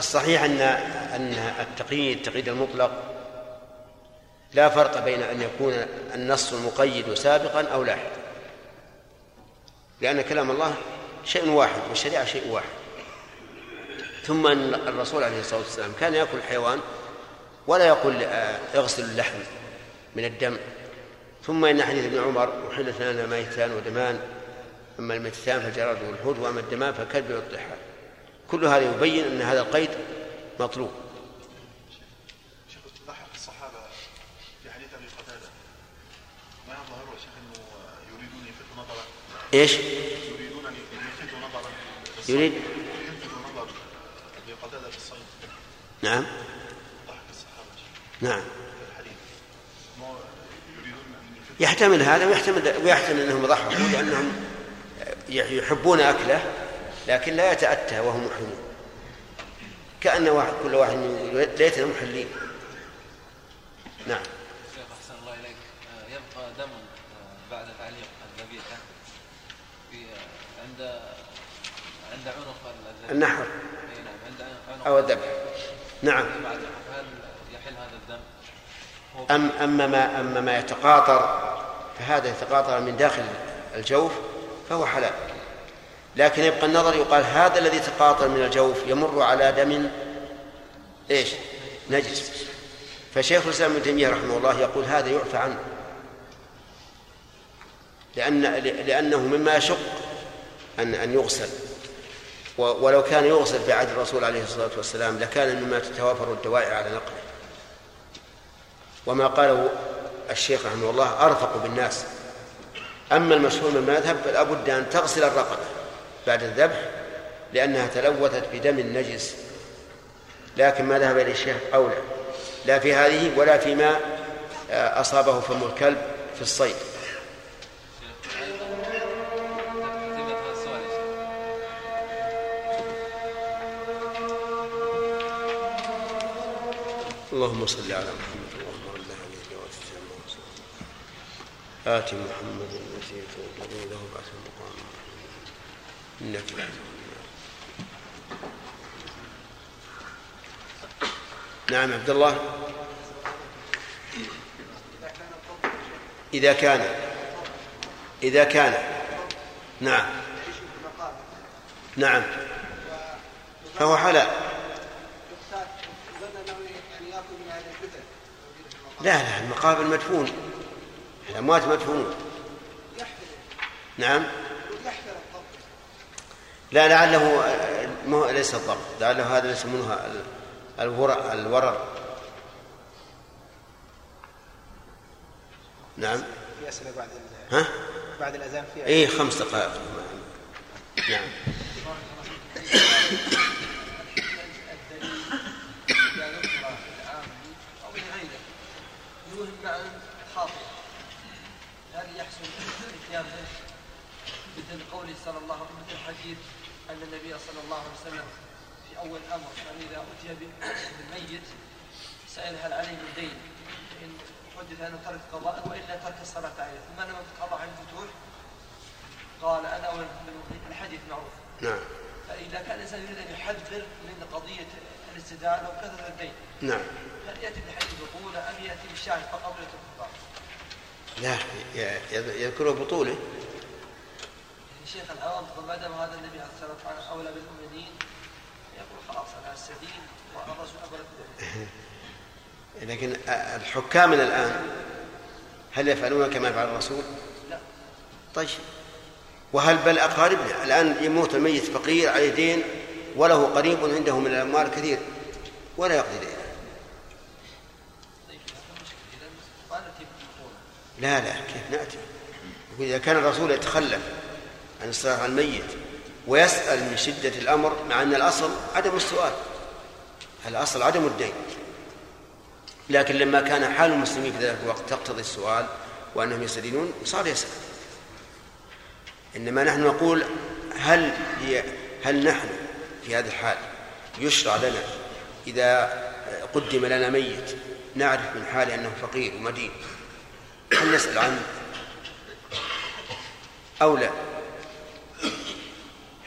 الصحيح أن أن التقييد التقييد المطلق لا فرق بين أن يكون النص المقيد سابقا أو لاحقا لأن كلام الله شيء واحد والشريعة شيء واحد. ثم أن الرسول عليه الصلاة والسلام كان يأكل الحيوان ولا يقول آه، اغسل اللحم من الدم. ثم إن حديث ابن عمر احلت لنا ميتان ودمان أما الميتان فالجراد والحوت وأما الدمان فالكلب والطحال. كل هذا يبين أن هذا القيد مطلوب. شيخ لاحق الصحابة في حديث أبي قتادة ما شيخ أنه يريدون يلفتوا نظرا إيش؟ يريدون أن يلفتوا نظرا يريد؟ يلفتوا نظر أبي قتادة في الصيد نعم. الصحابة نعم. يحتمل هذا ويحتمل ويحتمل أنهم ضحكوا لأنهم يحبون أكله. لكن لا يتأتى وهم محرمون. كأن واحد كل واحد ليتنا محلين نعم. شيخ أحسن الله إليك. آه، يبقى دم آه، بعد تعليق الذبيحة آه، عند عند عنق النحر. نعم عند عنق أو الذبح. نعم. هل يحل هذا الدم؟ أم أما ما أما ما يتقاطر فهذا يتقاطر من داخل الجوف فهو حلال. لكن يبقى النظر يقال هذا الذي تقاطر من الجوف يمر على دم إيش؟ نجس. فشيخ الإسلام ابن تيمية رحمه الله يقول هذا يعفى عنه. لأن لأنه مما يشق أن أن يغسل. ولو كان يغسل في عهد الرسول عليه الصلاة والسلام لكان مما تتوافر الدواعي على نقله. وما قاله الشيخ رحمه الله أرفق بالناس. أما المشهور من المذهب فلا بد أن تغسل الرقبة. بعد الذبح لأنها تلوثت بدم نجس لكن ما ذهب إليه الشيخ أولى لا في هذه ولا فيما آه، أصابه فم الكلب في الصيد. اللهم صل على محمد اللهم رب هذه آت محمد الذي له بعث المقام إنك نعم عبد الله. إذا كان إذا كان. نعم. نعم. فهو حلال. لا لا المقابل مدفون. الأموات مدفونون نعم. لا لعله ما ليس الضبط لعله هذا يسمونه الورع الورر. نعم. في أسئلة بعد ها؟ بعد الأذان في إيه خمس دقائق. نعم. هل يحصل الإتيان مثل قوله صلى الله عليه وسلم في الحديث أن النبي صلى الله عليه وسلم في أول الأمر أن إذا أتي بالميت سأل هل عليه من دين؟ إن حدث أنه ترك قضاء وإلا ترك الصلاة عليه. ثم لما تقرأ عن الفتوح قال أنا أول الحديث معروف. نعم. فإذا كان الإنسان يريد أن يحذر من قضية الاستدانة أو كثرة الدين. نعم. هل يأتي بالحديث بطولة أم يأتي بالشاهد فقط ويترك لا يذكر بطولة. الشيخ العوام ما دام هذا النبي عليه الصلاة والسلام أولى بالمؤمنين يقول خلاص أنا استدين والرسول أمر لكن الحكام الآن هل يفعلون كما يفعل الرسول؟ لا. طيب. وهل بل أقاربنا الآن يموت الميت فقير عليه دين وله قريب عنده من الأموال كثير ولا يقضي دينه طيب لا لا كيف نأتي؟ يقول إذا كان الرسول يتخلف عن الصلاة على الميت ويسأل من شدة الأمر مع أن الأصل عدم السؤال. الأصل عدم الدين. لكن لما كان حال المسلمين في ذلك الوقت تقتضي السؤال وأنهم يستدينون صار يسأل. إنما نحن نقول هل هل نحن في هذا الحال يشرع لنا إذا قدم لنا ميت نعرف من حاله أنه فقير ومدين هل نسأل عنه أو لا؟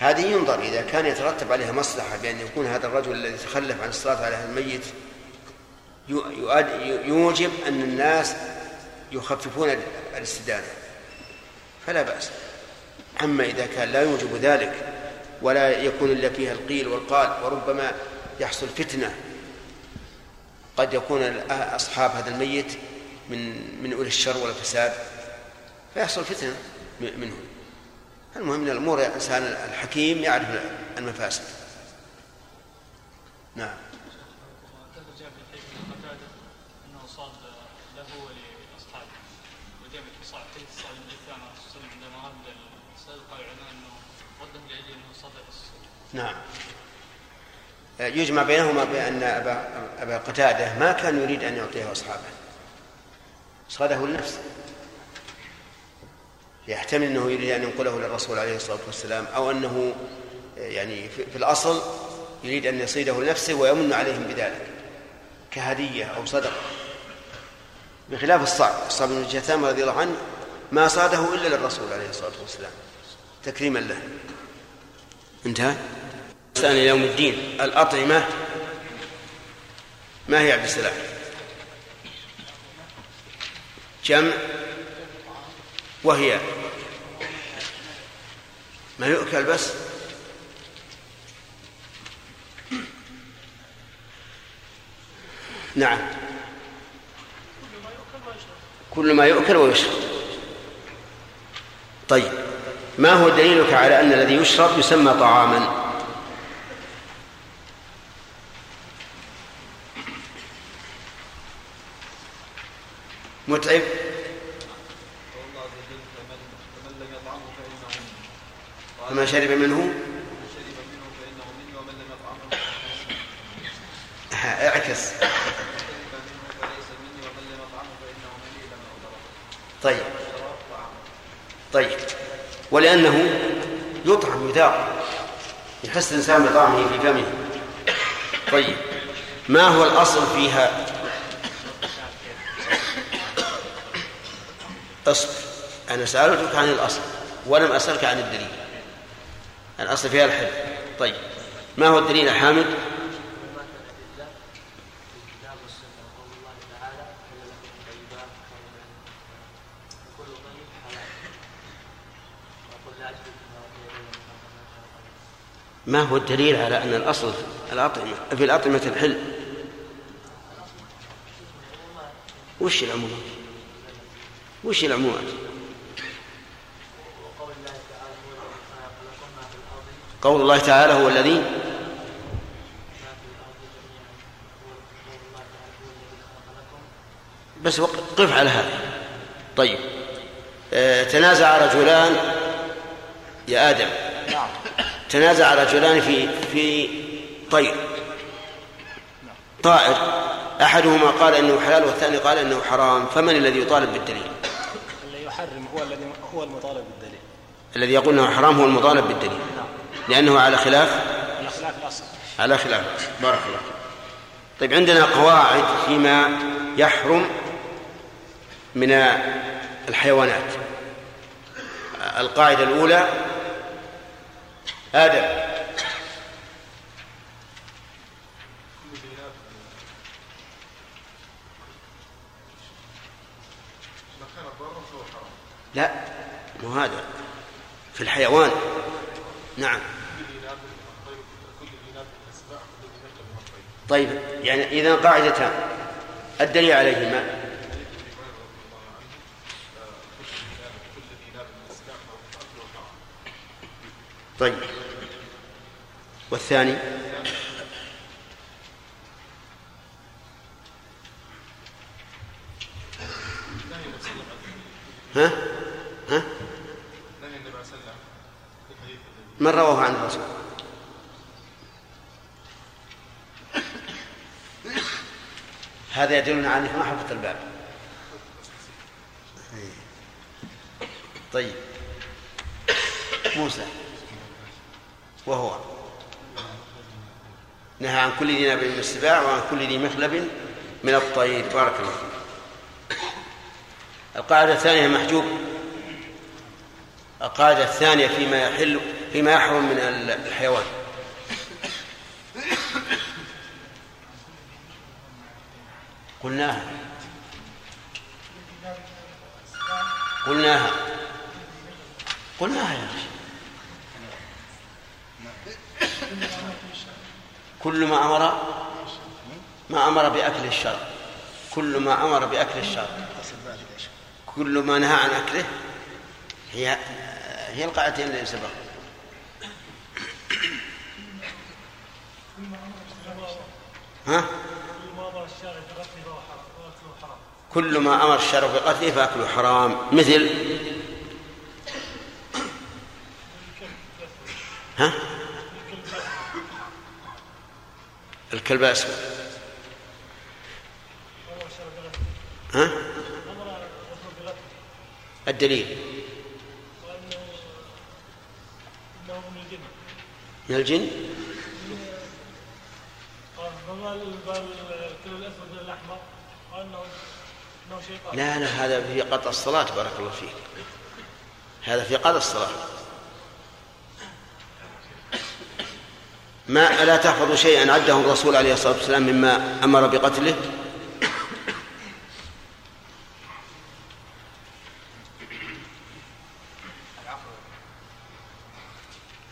هذه ينظر إذا كان يترتب عليها مصلحة بأن يكون هذا الرجل الذي تخلف عن الصلاة على الميت يوجب أن الناس يخففون الاستدانة. فلا بأس. أما إذا كان لا يوجب ذلك ولا يكون إلا فيها القيل والقال وربما يحصل فتنة قد يكون أصحاب هذا الميت من من أولي الشر والفساد فيحصل فتنة منهم. المهم من الأمور الإنسان الحكيم يعرف المفاسد. نعم. نعم. يجمع بينهما بأن أبا, أبا قتادة ما كان يريد أن يعطيه أصحابه. صاده لنفسه. يحتمل أنه يريد أن ينقله للرسول عليه الصلاة والسلام أو أنه يعني في الأصل يريد أن يصيده لنفسه ويمن عليهم بذلك كهدية أو صدقة. بخلاف الصعب الصعب بن الجثام رضي الله عنه ما صاده إلا للرسول عليه الصلاة والسلام تكريما له. انتهى؟ إحسان يوم الدين الأطعمة ما هي عبد السلام؟ جمع وهي ما يؤكل بس. نعم. كل ما يؤكل ويشرب. طيب. ما هو دليلك على أن الذي يشرب يسمى طعاما؟ متعب. فمن شرب منه. اعكس. طيب. طيب. ولأنه يطعم يذاق. يحس الإنسان بطعمه في فمه. طيب. ما هو الأصل فيها؟ اصبر أنا سألتك عن الأصل ولم أسألك عن الدليل. الأصل فيها الحل طيب. ما هو الدليل يا حامد؟ ما هو الدليل على أن الأصل الأطعمة في الأطعمة الحل وش العمومات؟ وش العمومات؟ قول الله تعالى هو الذي بس قف على هذا. طيب. آه تنازع رجلان يا آدم. تنازع رجلان في في طير. طائر. أحدهما قال إنه حلال والثاني قال إنه حرام. فمن الذي يطالب بالدليل؟ الذي يحرم هو الذي هو المطالب بالدليل. الذي يقول إنه حرام هو المطالب بالدليل. لأنه على خلاف؟ على خلاف الأصل. على خلاف. بارك الله طيب عندنا قواعد فيما يحرم من الحيوانات. القاعدة الأولى آدم. لا مو هذا. في الحيوان. نعم. طيب يعني إذا قاعدتان الدليل عليهما؟ طيب. والثاني؟ ها؟ ها؟ من رواه عن الرسول هذا يدلنا على ما حفظت الباب. طيب. موسى وهو. نهى عن كل ذي ناب من السباع وعن كل ذي مخلب من الطير. بارك الله فيك. القاعدة الثانية محجوب. القاعدة الثانية فيما يحل فيما يحرم من الحيوان. قلناها. قلناها. قلناها يا أخي. كل ما أمر ما أمر بأكل الشر كل ما أمر بأكل الشر كل ما نهى عن أكله هي هي القاعدتين اللي سبق ها؟ كل ما أمر الشرع بقتله فأكله حرام مثل ها؟ الكلب الأسود ها؟ الدليل من الجن؟ لا لا هذا في قطع الصلاة بارك الله فيك. هذا في قطع الصلاة. ما ألا تحفظ شيئا عده الرسول عليه الصلاة والسلام مما أمر بقتله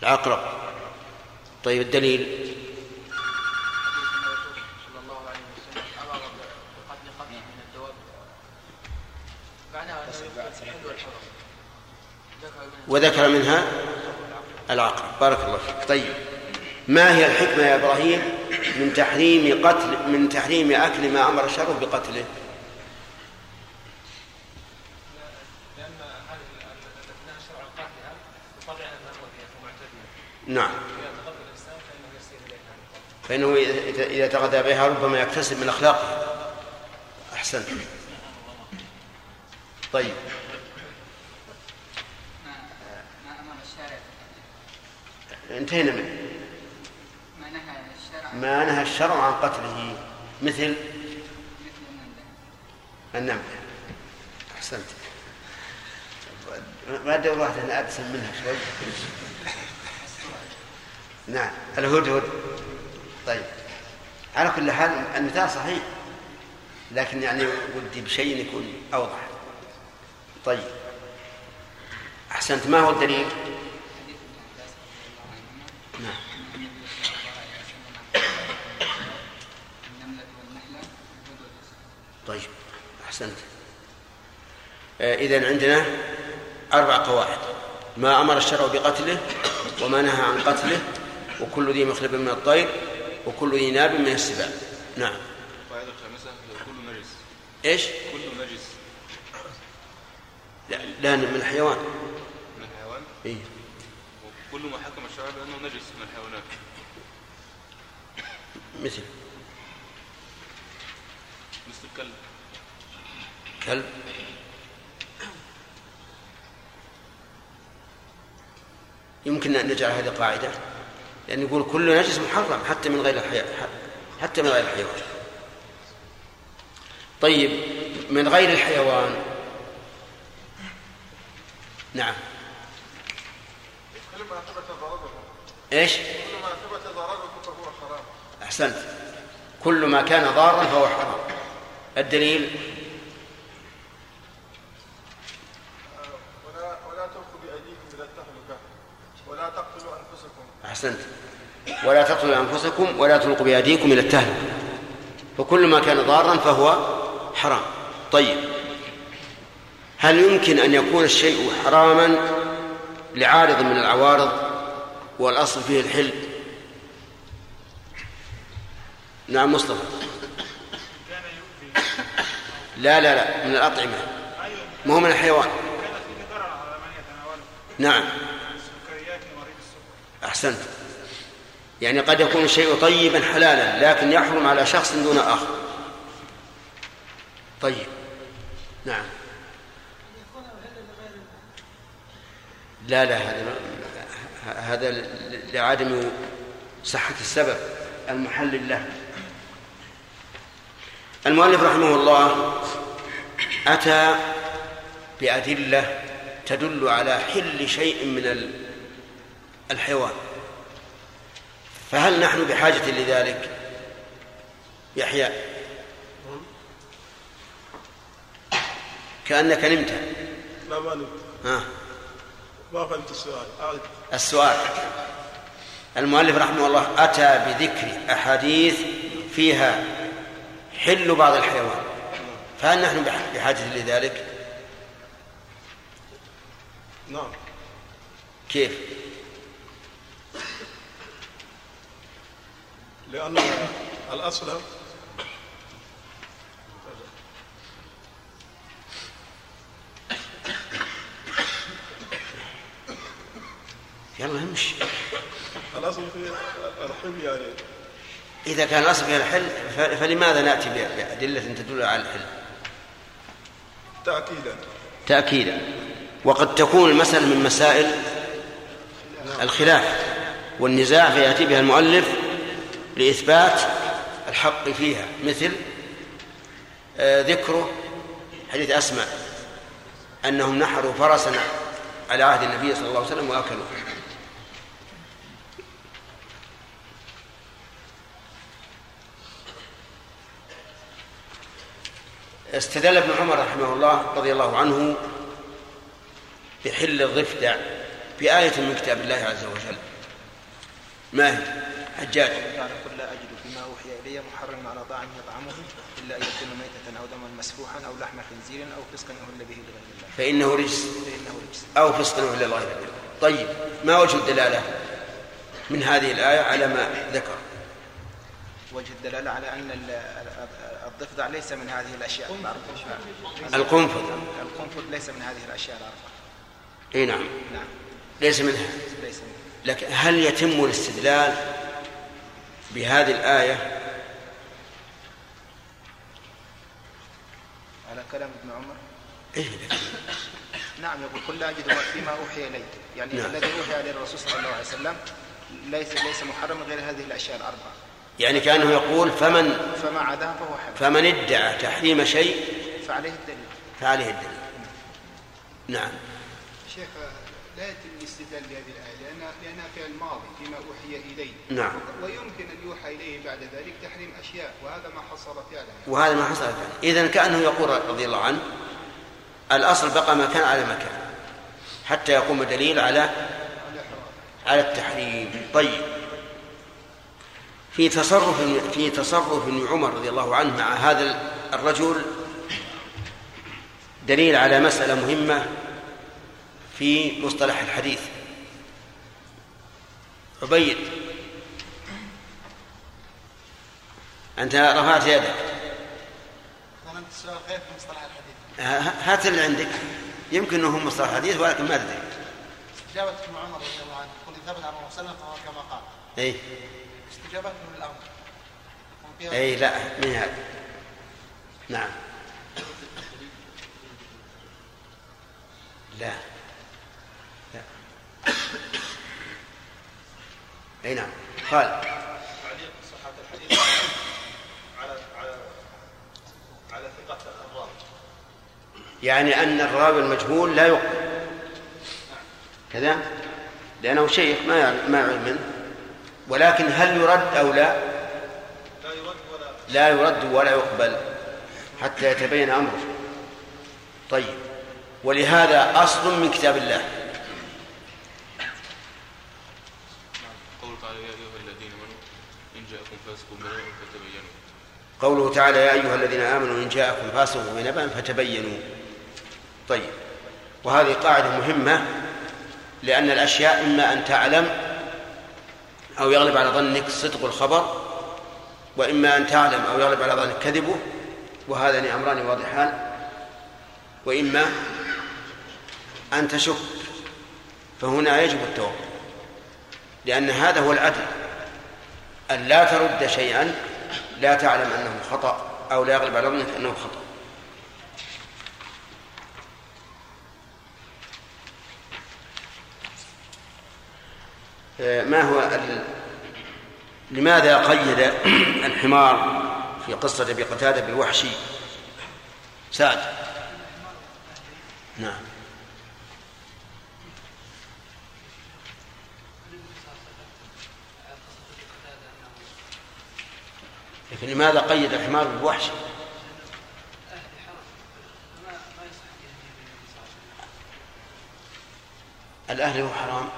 العقرب طيب الدليل صلى الله عليه وسلم أمر بقتل خمس من الدواب معناها انه الحل والحرم وذكر منها العقرب بارك الله فيك. طيب ما هي الحكمة يا إبراهيم من تحريم قتل من تحريم أكل ما أمر الشرع بقتله لأن هذه التي شرع قاتلها بطبعها ما هو فيها معتدله نعم اذا تقبل الانسان فانه يسير اليها فإنه إذا- إذا تغذى بها ربما يكتسب من أخلاقه أحسنت. طيب. انتهينا منه. ما نهى الشرع عن قتله. مثل؟ النملة أحسنت. ما أدري واحد أنا أبسم منها شوي. نعم. الهدهد. طيب. على كل حال المثال صحيح لكن يعني ودي بشيء يكون أوضح. طيب. أحسنت ما هو الدليل؟ نعم. طيب. أحسنت. إذا عندنا أربع قواعد. ما أمر الشرع بقتله وما نهى عن قتله وكل ذي مخلب من الطير. وكل ذي ناب من السباع. نعم. القاعدة الخامسة كل نجس إيش؟ كل نجس لا, لا من الحيوان. من الحيوان؟ إيه؟ وكل ما حكم الشرع بأنه نجس من الحيوانات. مثل. مثل الكلب كلب. يمكن أن نجعل هذه قاعدة؟ لأن يقول كل نجس محرم حتى من غير الحيوان حتى من غير الحيوان طيب من غير الحيوان. نعم. كل ما ثبت ضرره إيش؟ كل ما ثبت ضرره فهو حرام. أحسنت. كل ما كان ضارا فهو حرام. الدليل ولا ولا تلقوا بأيديكم إلى التهلكة ولا تقتلوا أنفسكم أحسنت. ولا تقتلوا أنفسكم ولا تلقوا بأيديكم إلى التهلكه فكل ما كان ضارا فهو حرام. طيب. هل يمكن أن يكون الشيء حراما لعارض من العوارض والأصل فيه الحل؟ نعم مصطفى. لا لا لا من الأطعمة. ما هو من الحيوان؟ نعم. أحسنت. يعني قد يكون الشيء طيبا حلالا لكن يحرم على شخص دون آخر. طيب. نعم. لا لا هذا هذا لعدم صحة السبب المحل له. المؤلف رحمه الله أتى بأدلة تدل على حل شيء من الحيوان. فهل نحن بحاجة لذلك؟ يحيى. كأنك نمت. لا ما نمت. ها؟ ما فهمت السؤال. أعد. السؤال. المؤلف رحمه الله أتى بذكر أحاديث فيها حل بعض الحيوان. فهل نحن بحاجة لذلك؟ نعم. كيف؟ لأن الأصل يلا امشي. الأصل في الحل يعني. إذا كان الأصل فيها الحل فلماذا نأتي بأدلة تدل على الحل؟ تأكيدا. تأكيدا. وقد تكون المسألة من مسائل الخلاف والنزاع فيأتي بها المؤلف لإثبات الحق فيها مثل آه، ذكره حديث أسماء أنهم نحروا فرسا على عهد النبي صلى الله عليه وسلم وأكلوه استدل ابن عمر رحمه الله رضي الله عنه بحل الضفدع بآية من كتاب الله عز وجل. ما هي؟ حجاج كان قل لا أجد فيما أوحي إلي محرما على طاعم يطعمه إلا أن يكون ميتة أو دما مسفوحا أو لحم خنزير أو فسقا أهل به لغير الله. فإنه رجس. فإنه رجس. أو فسق إلى الله طيب ما وجه الدلالة من هذه الآية على ما ذكر؟ وجه الدلالة على أن ال- ال- الضفدع ليس من هذه الأشياء. القنفذ. القنفذ. ليس من هذه الأشياء الأربعة إي نعم. نعم. ليس منها. ليس منها. لكن هل يتم الاستدلال بهذه الآية. على كلام ابن عمر؟ إيه نعم يقول قل لا أجد فيما أوحي إلي يعني نعم. الذي أوحي إلى الرسول صلى الله عليه وسلم ليس ليس محرما غير هذه الأشياء الأربعة. يعني كأنه يقول فمن فما عداها فهو حرام. فمن ادعى تحريم شيء فعليه الدليل. فعليه الدليل. نعم. شيخ لا يتم الاستدلال بهذه الآية لأن لأنها فعل ماضي فيما أوحي إليه. نعم. ويمكن أن يوحى إليه بعد ذلك تحريم أشياء وهذا ما حصل فعلا. وهذا ما حصل فعلا. إذا كأنه يقول رضي الله عنه الأصل بقى ما كان على مكان حتى يقوم دليل على على التحريم. طيب. في تصرف في تصرف عمر رضي الله عنه مع هذا الرجل دليل على مسألة مهمة في مصطلح الحديث. عبيد. أنت رفعت يدك. ظننت السؤال غير في مصطلح الحديث. هات اللي عندك. يمكن انه هم مصطلح حديث ولكن ما تدري استجابة ابن عمر رضي الله عنه. يقول ثبت عن الرسول صلى الله عليه وسلم فهو كما قال. اي استجابته للأمر اي لا من هذا نعم. لا. اي نعم. قال. تعليق صحة الحديث على على على ثقة الراوي. يعني أن الراوي المجهول لا يقبل. كذا؟ لأنه شيخ ما ما يعلم منه. ولكن هل يرد أو لا؟ لا يرد ولا لا يرد ولا يقبل حتى يتبين أمره. طيب. ولهذا أصل من كتاب الله قول تعالى يا أيها الذين آمنوا إن جاءكم فاسق بنبأ فتبينوا قوله تعالى يا أيها الذين آمنوا إن جاءكم فاسق بنبأ فتبينوا. طيب. وهذه قاعدة مهمة لأن الأشياء إما أن تعلم أو يغلب على ظنك صدق الخبر وإما أن تعلم أو يغلب على ظنك كذبه وهذان أمران واضحان. وإما أن تشك فهنا يجب التوقف لأن هذا هو العدل. أن لا ترد شيئا لا تعلم أنه خطأ أو لا يغلب على ظنك أنه خطأ. ما هو ال... لماذا قيد الحمار في قصة أبي قتادة بالوحشي؟ سعد. نعم. لكن لماذا قيد الحمار بالوحشي الأهل هو حرام.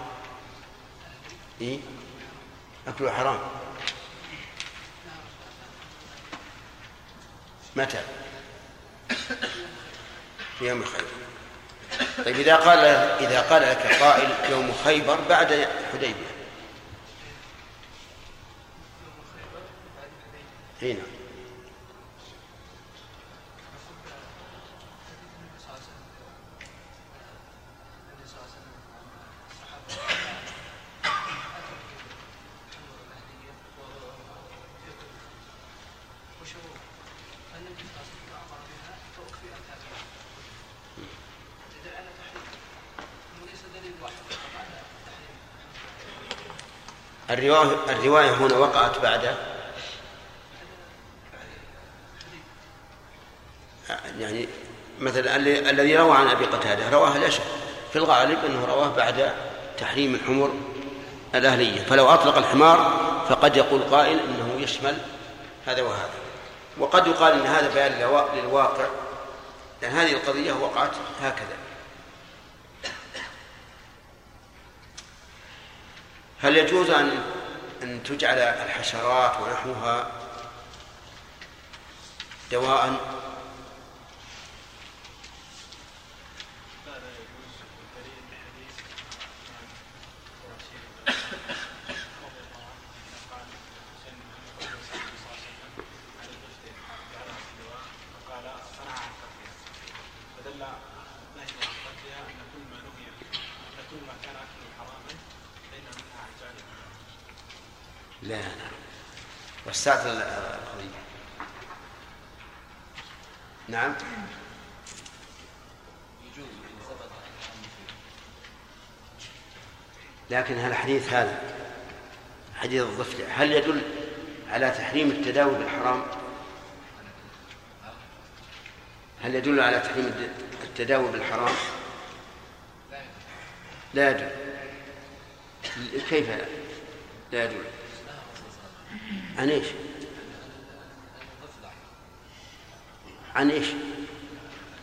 إيه؟ أكله حرام. متى؟ في يوم خيبر طيب إذا قال إذا قال لك قائل يوم خيبر بعد حديبية. هنا الرواية الرواية هنا وقعت بعد يعني مثلا الذي روى عن أبي قتادة رواه لا في الغالب إنه رواه بعد تحريم الحمر الأهلية. فلو أطلق الحمار فقد يقول قائل إنه يشمل هذا وهذا. وقد يقال إن هذا بيان للواقع لأن هذه القضية وقعت هكذا. هل يجوز ان أن تجعل الحشرات ونحوها دواء لا لا وسعت القضية نعم لكن هل الحديث هذا حديث الضفدع. هل يدل على تحريم التداوي بالحرام؟ هل يدل على تحريم التداوي بالحرام؟ لا يدل. كيف لا يدل؟ عن إيش؟ عن إيش؟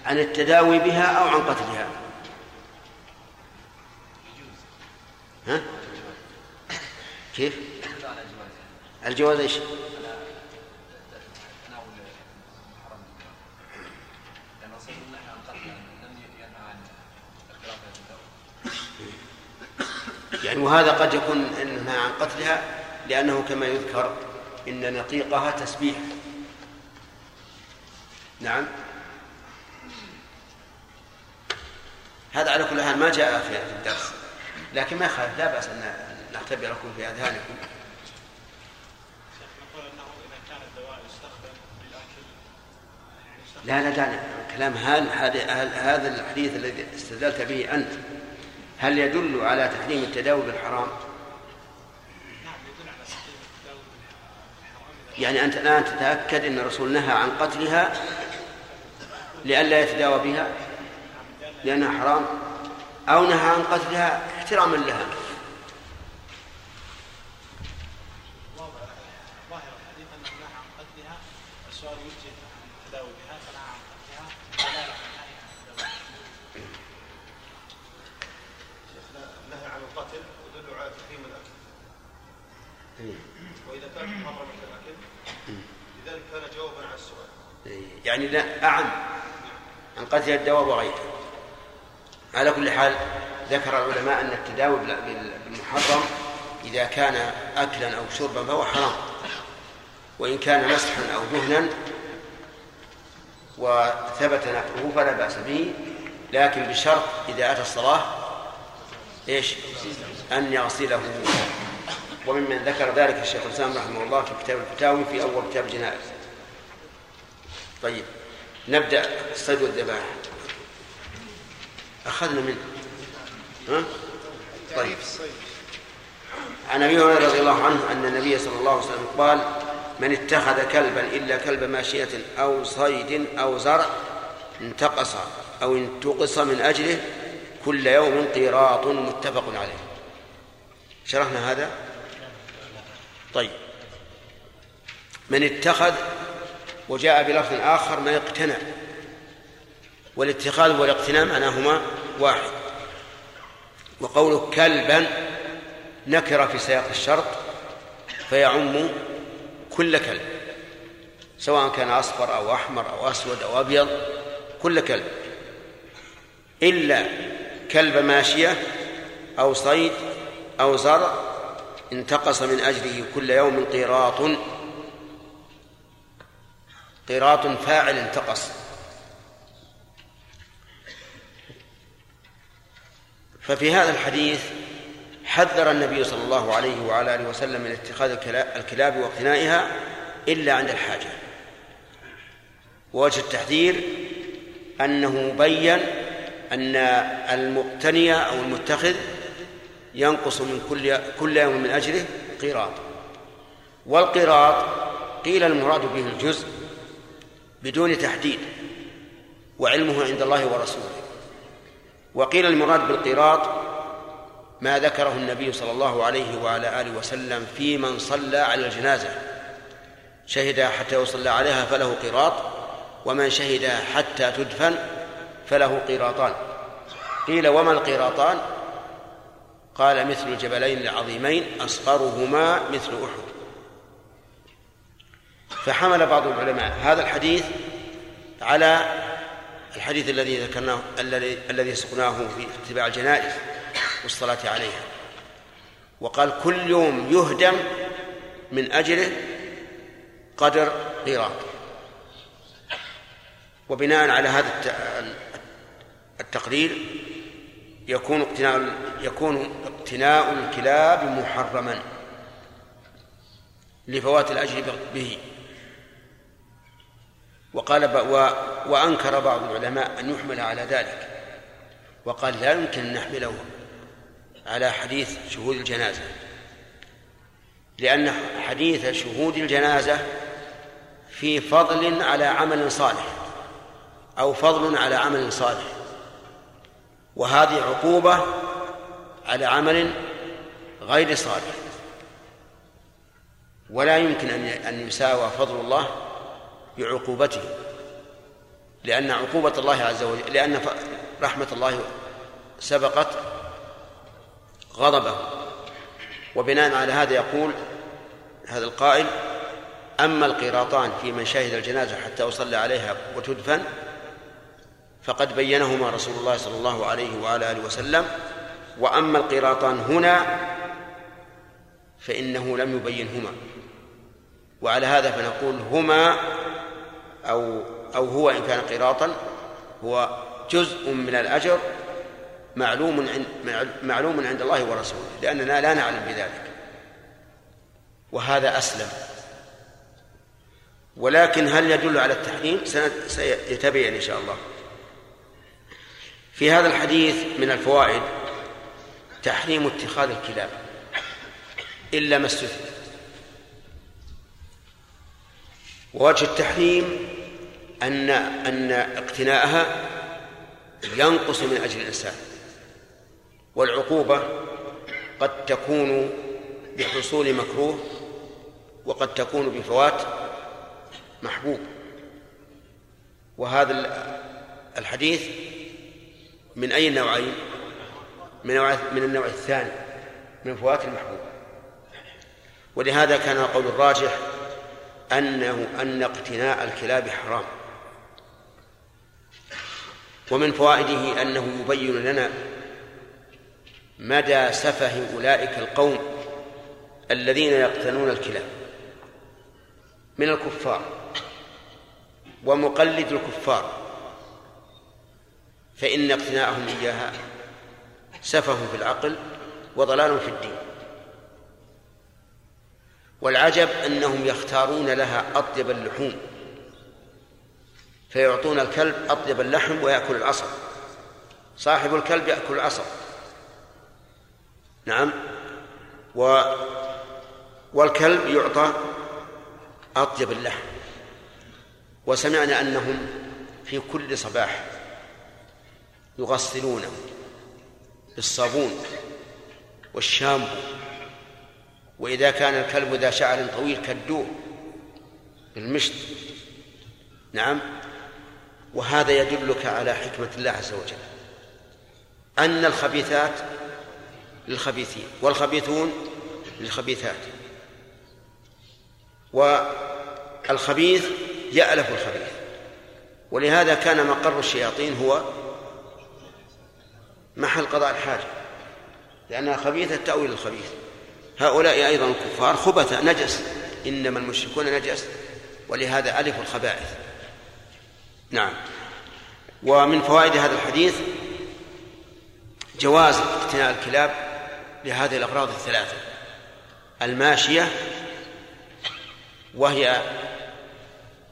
عن التداوي بها أو عن قتلها ها كيف؟ الجواز إيش؟ يعني وهذا قد يكون إنها عن قتلها لأنه كما يذكر إن نطيقها تسبيح. نعم. هذا على كل حال ما جاء في الدرس لكن ما يخالف لا بأس أن نختبركم في أذهانكم. لا لا دعنا كلام هل هذا الحديث الذي استدلت به أنت. هل يدل على تحريم التداوي بالحرام؟ يعني أنت الآن تتأكد أن الرسول نهى عن قتلها لئلا يتداوى بها؟ لأنها حرام؟ أو نهى عن قتلها احتراما لها النهي عن القتل يدل على تحريم الاكل واذا كان محرما الاكل لذلك كان جوابا على السؤال يعني لا أعم. عن قتل الدواب وغيره على كل حال ذكر العلماء أن التداوي بال- بالمحرم إذا كان أكلا أو شربا فهو حرام. وإن كان مسحا أو دهنا وثبت نفعه فلا بأس به. لكن بشرط إذا أتى الصلاة إيش؟ أن يغسله. وممن ذكر ذلك الشيخ الإسلام رحمه الله في كتاب الفتاوي في أول كتاب الجنائز. طيب نبدأ الصيد والذبائح. أخذنا منه. ها؟ طيب. عن أبي هريرة رضي الله عنه أن النبي صلى الله عليه وسلم قال من اتخذ كلبا إلا كلب ماشية أو صيد أو زرع انتقص أو انتقص من أجله كل يوم قيراط متفق عليه. شرحنا هذا؟ طيب. من اتخذ وجاء بلفظ آخر من اقتنى والاتخاذ والاقتناء معناهما واحد. وقوله كلبا نكر في سياق الشرط فيعم كل كلب سواء كان أصفر أو أحمر أو أسود أو أبيض كل كلب. إلا كلب ماشية أو صيد أو زرع انتقص من أجله كل يوم قيراط قيراط فاعل انتقص. ففي هذا الحديث حذر النبي صلى الله عليه وعلى آله وسلم من اتخاذ الكلا- الكلاب واقتنائها إلا عند الحاجة. ووجه التحذير أنه بين أن المقتني أو المتخذ ينقص من كل كل يوم من اجره قيراط. والقيراط قيل المراد به الجزء بدون تحديد وعلمه عند الله ورسوله. وقيل المراد بالقيراط ما ذكره النبي صلى الله عليه وعلى آله وسلم في من صلى على الجنازة. شهد حتى يصلى عليها فله قيراط ومن شهد حتى تدفن فله قيراطان قيل وما القيراطان قال مثل الجبلين العظيمين أصغرهما مثل أحد. فحمل بعض العلماء هذا الحديث على الحديث الذي ذكرناه الذي الذي سقناه في اتباع الجنائز والصلاة عليها. وقال كل يوم يهدم من أجله قدر قيراط. وبناء على هذا الت- التقرير يكون اقتناء يكون اقتناء الكلاب محرما لفوات الأجر به. وقال. و... وأنكر بعض العلماء أن يحمل على ذلك. وقال لا يمكن أن نحمله على حديث شهود الجنازة. لأن حديث شهود الجنازة في فضل على عمل صالح أو فضل على عمل صالح. وهذه عقوبة على عمل غير صالح. ولا يمكن أن يساوى فضل الله بعقوبته لأن عقوبة الله عز وجل لأن رحمة الله سبقت غضبه. وبناء على هذا يقول هذا القائل أما القيراطان في من شهد الجنازة حتى يصلى عليها وتدفن فقد بينهما رسول الله صلى الله عليه وعلى آله وسلم. وأما القيراطان هنا فإنه لم يبينهما. وعلى هذا فنقول هما أو أو هو إن كان قيراطا هو جزء من الأجر معلوم عند معلوم عند الله ورسوله لأننا لا نعلم بذلك. وهذا أسلم. ولكن هل يدل على التحريم؟ سيتبين إن شاء الله. في هذا الحديث من الفوائد تحريم اتخاذ الكلاب إلا ما استثنى. ووجه التحريم أن أن اقتناءها ينقص من أجل الإنسان والعقوبة قد تكون بحصول مكروه وقد تكون بفوات محبوب. وهذا الحديث من أي النوعين من نوع من النوع الثاني من فوات المحبوب. ولهذا كان القول الراجح أنه أن اقتناء الكلاب حرام. ومن فوائده أنه يبين لنا مدى سفه أولئك القوم الذين يقتنون الكلاب من الكفار ومقلد الكفار. فإن اقتناءهم إياها سفه في العقل وضلال في الدين. والعجب أنهم يختارون لها أطيب اللحوم فيعطون الكلب أطيب اللحم ويأكل العصب. صاحب الكلب يأكل العصب. نعم. و والكلب يعطى أطيب اللحم. وسمعنا أنهم في كل صباح يغسلونه بالصابون والشامبو وإذا كان الكلب ذا شعر طويل كدوه بالمشط. نعم. وهذا يدلك على حكمة الله عز وجل. أن الخبيثات للخبيثين والخبيثون للخبيثات. والخبيث يألف الخبيث. ولهذا كان مقر الشياطين هو محل قضاء الحاجة. لأنها خبيثة تأويل الخبيث. هؤلاء أيضا الكفار خبث نجس. إنما المشركون نجس. ولهذا ألف الخبائث. نعم. ومن فوائد هذا الحديث جواز اقتناء الكلاب لهذه الأغراض الثلاثة. الماشية وهي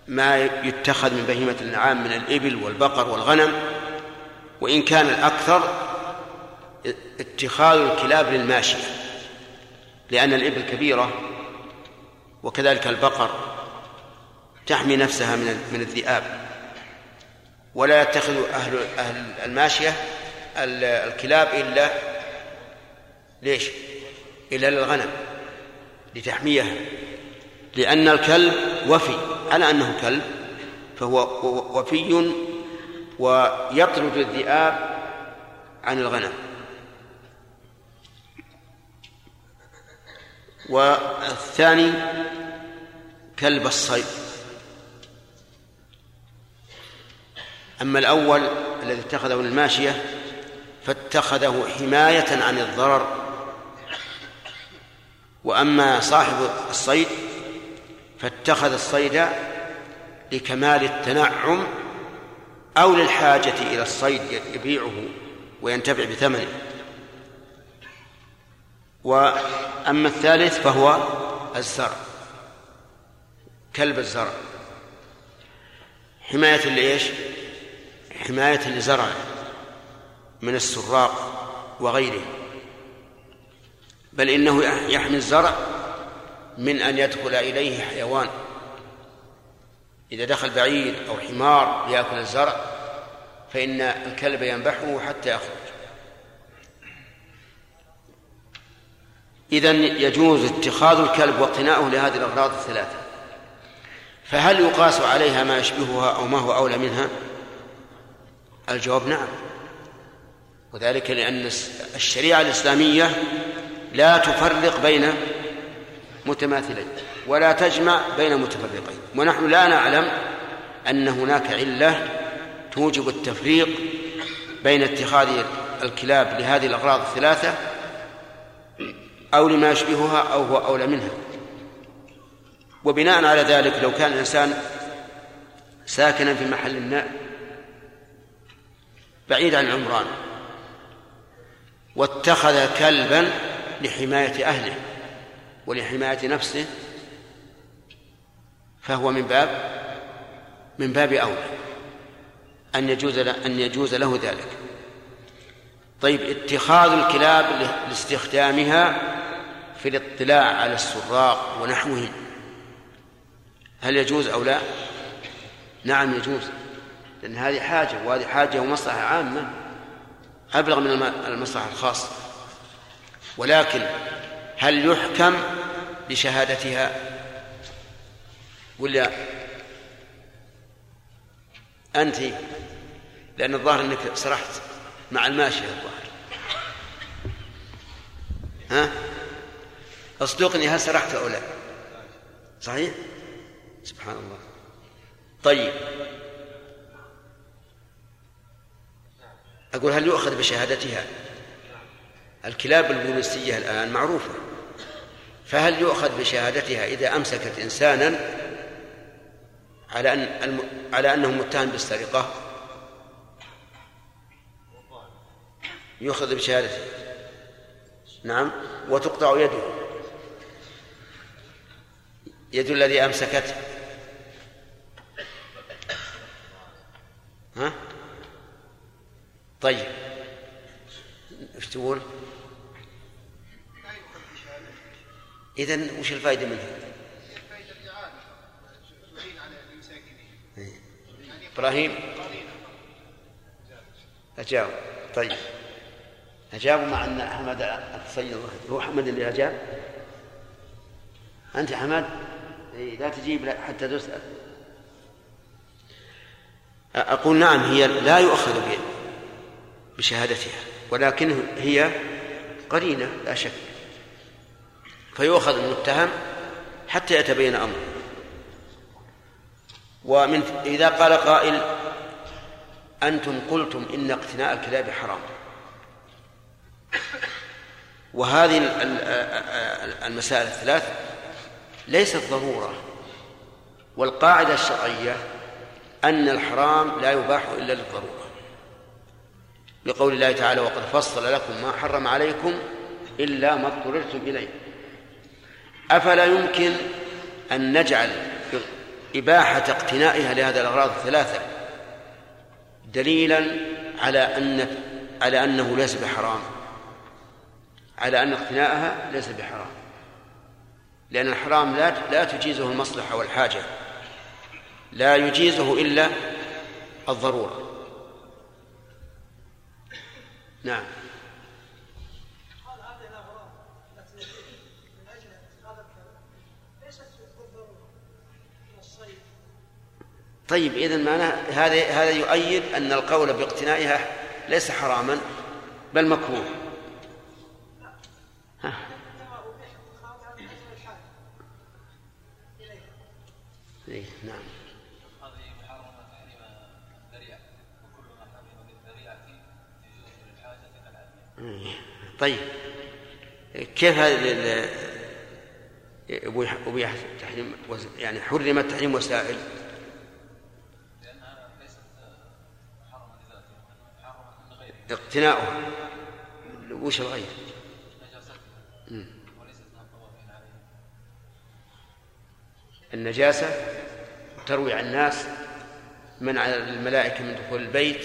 ما يتخذ من بهيمة الأنعام من الإبل والبقر والغنم وإن كان الأكثر اتخاذ الكلاب للماشية. لأن الإبل كبيرة وكذلك البقر تحمي نفسها من من الذئاب. ولا يتخذ أهل أهل الماشية الكلاب إلا ليش؟ إلا للغنم لتحميها. لأن الكلب وفي. على أنه كلب فهو وفي ويطرد الذئاب عن الغنم. والثاني كلب الصيد. أما الأول الذي اتخذه الماشية فاتخذه حماية عن الضرر. وأما صاحب الصيد فاتخذ الصيد لكمال التنعم أو للحاجة إلى الصيد يبيعه وينتفع بثمنه. وأما الثالث فهو الزرع كلب الزرع. حماية لإيش؟ حماية لزرع من السراق وغيره. بل إنه يحمي الزرع من أن يدخل إليه حيوان. إذا دخل بعيد أو حمار يأكل الزرع فإن الكلب ينبحه حتى يخرج إذا يجوز اتخاذ الكلب واقتناؤه لهذه الأغراض الثلاثة. فهل يقاس عليها ما يشبهها أو ما هو أولى منها؟ الجواب نعم. وذلك لأن الشريعة الإسلامية لا تفرق بين متماثلين ولا تجمع بين متفرقين. ونحن لا نعلم أن هناك علة توجب التفريق بين اتخاذ الكلاب لهذه الأغراض الثلاثة أو لما يشبهها أو هو أولى منها. وبناء على ذلك لو كان الإنسان ساكنا في محل النائب بعيد عن عمران واتخذ كلبا لحماية أهله ولحماية نفسه فهو من باب من باب أولى. أن يجوز أن يجوز له ذلك. طيب اتخاذ الكلاب لاستخدامها في الاطلاع على السراق ونحوهم هل يجوز أو لا؟ نعم يجوز لأن هذه حاجة وهذه حاجة ومصلحة عامة أبلغ من المصلحة الخاصة. ولكن هل يحكم بشهادتها ولا؟ أنت لأن الظاهر أنك سرحت مع الماشية الظاهر. ها؟ أصدقني هل سرحت أو لا؟ صحيح؟ سبحان الله. طيب. أقول هل يؤخذ بشهادتها؟ الكلاب البوليسية الآن معروفة. فهل يؤخذ بشهادتها إذا أمسكت إنسانا على أن. على أنه متهم بالسرقة؟ يؤخذ بشهادته نعم. وتقطع يده. يد الذي أمسكته. ها؟ طيب. إيش تقول؟ إذا وش الفائدة منها؟ إبراهيم. أجاب. طيب. أجابوا مع أن أحمد الصيد هو أحمد اللي أجاب؟ أنت إيه، لا تجيب حتى تسأل. أقول نعم هي لا يؤخذ بشهادتها ولكن هي قرينة لا شك. فيؤخذ المتهم حتى يتبين أمره. ومن إذا قال قائل أنتم قلتم إن اقتناء الكلاب حرام. وهذه المسائل الثلاث ليست ضرورة. والقاعدة الشرعية أن الحرام لا يباح إلا للضرورة. لقول الله تعالى وقد فصل لكم ما حرم عليكم إلا ما اضطررتم إليه. أفلا يمكن أن نجعل إباحة اقتنائها لهذه الأغراض الثلاثة دليلا على أن على أنه ليس بحرام على أن اقتناءها ليس بحرام. لأن الحرام لا لا تجيزه المصلحة والحاجة. لا يجيزه إلا الضرورة. نعم. طيب إذا معناه هذا هذا يؤيد أن القول باقتنائها ليس حراما بل مكروه. إيه نعم. طيب كيف هذا أبيح تحريم يعني حرمت تحريم وسائل؟ لأنها ليست اقتناؤها. وش الغير؟ النجاسة تروي عن الناس منع الملائكة من دخول البيت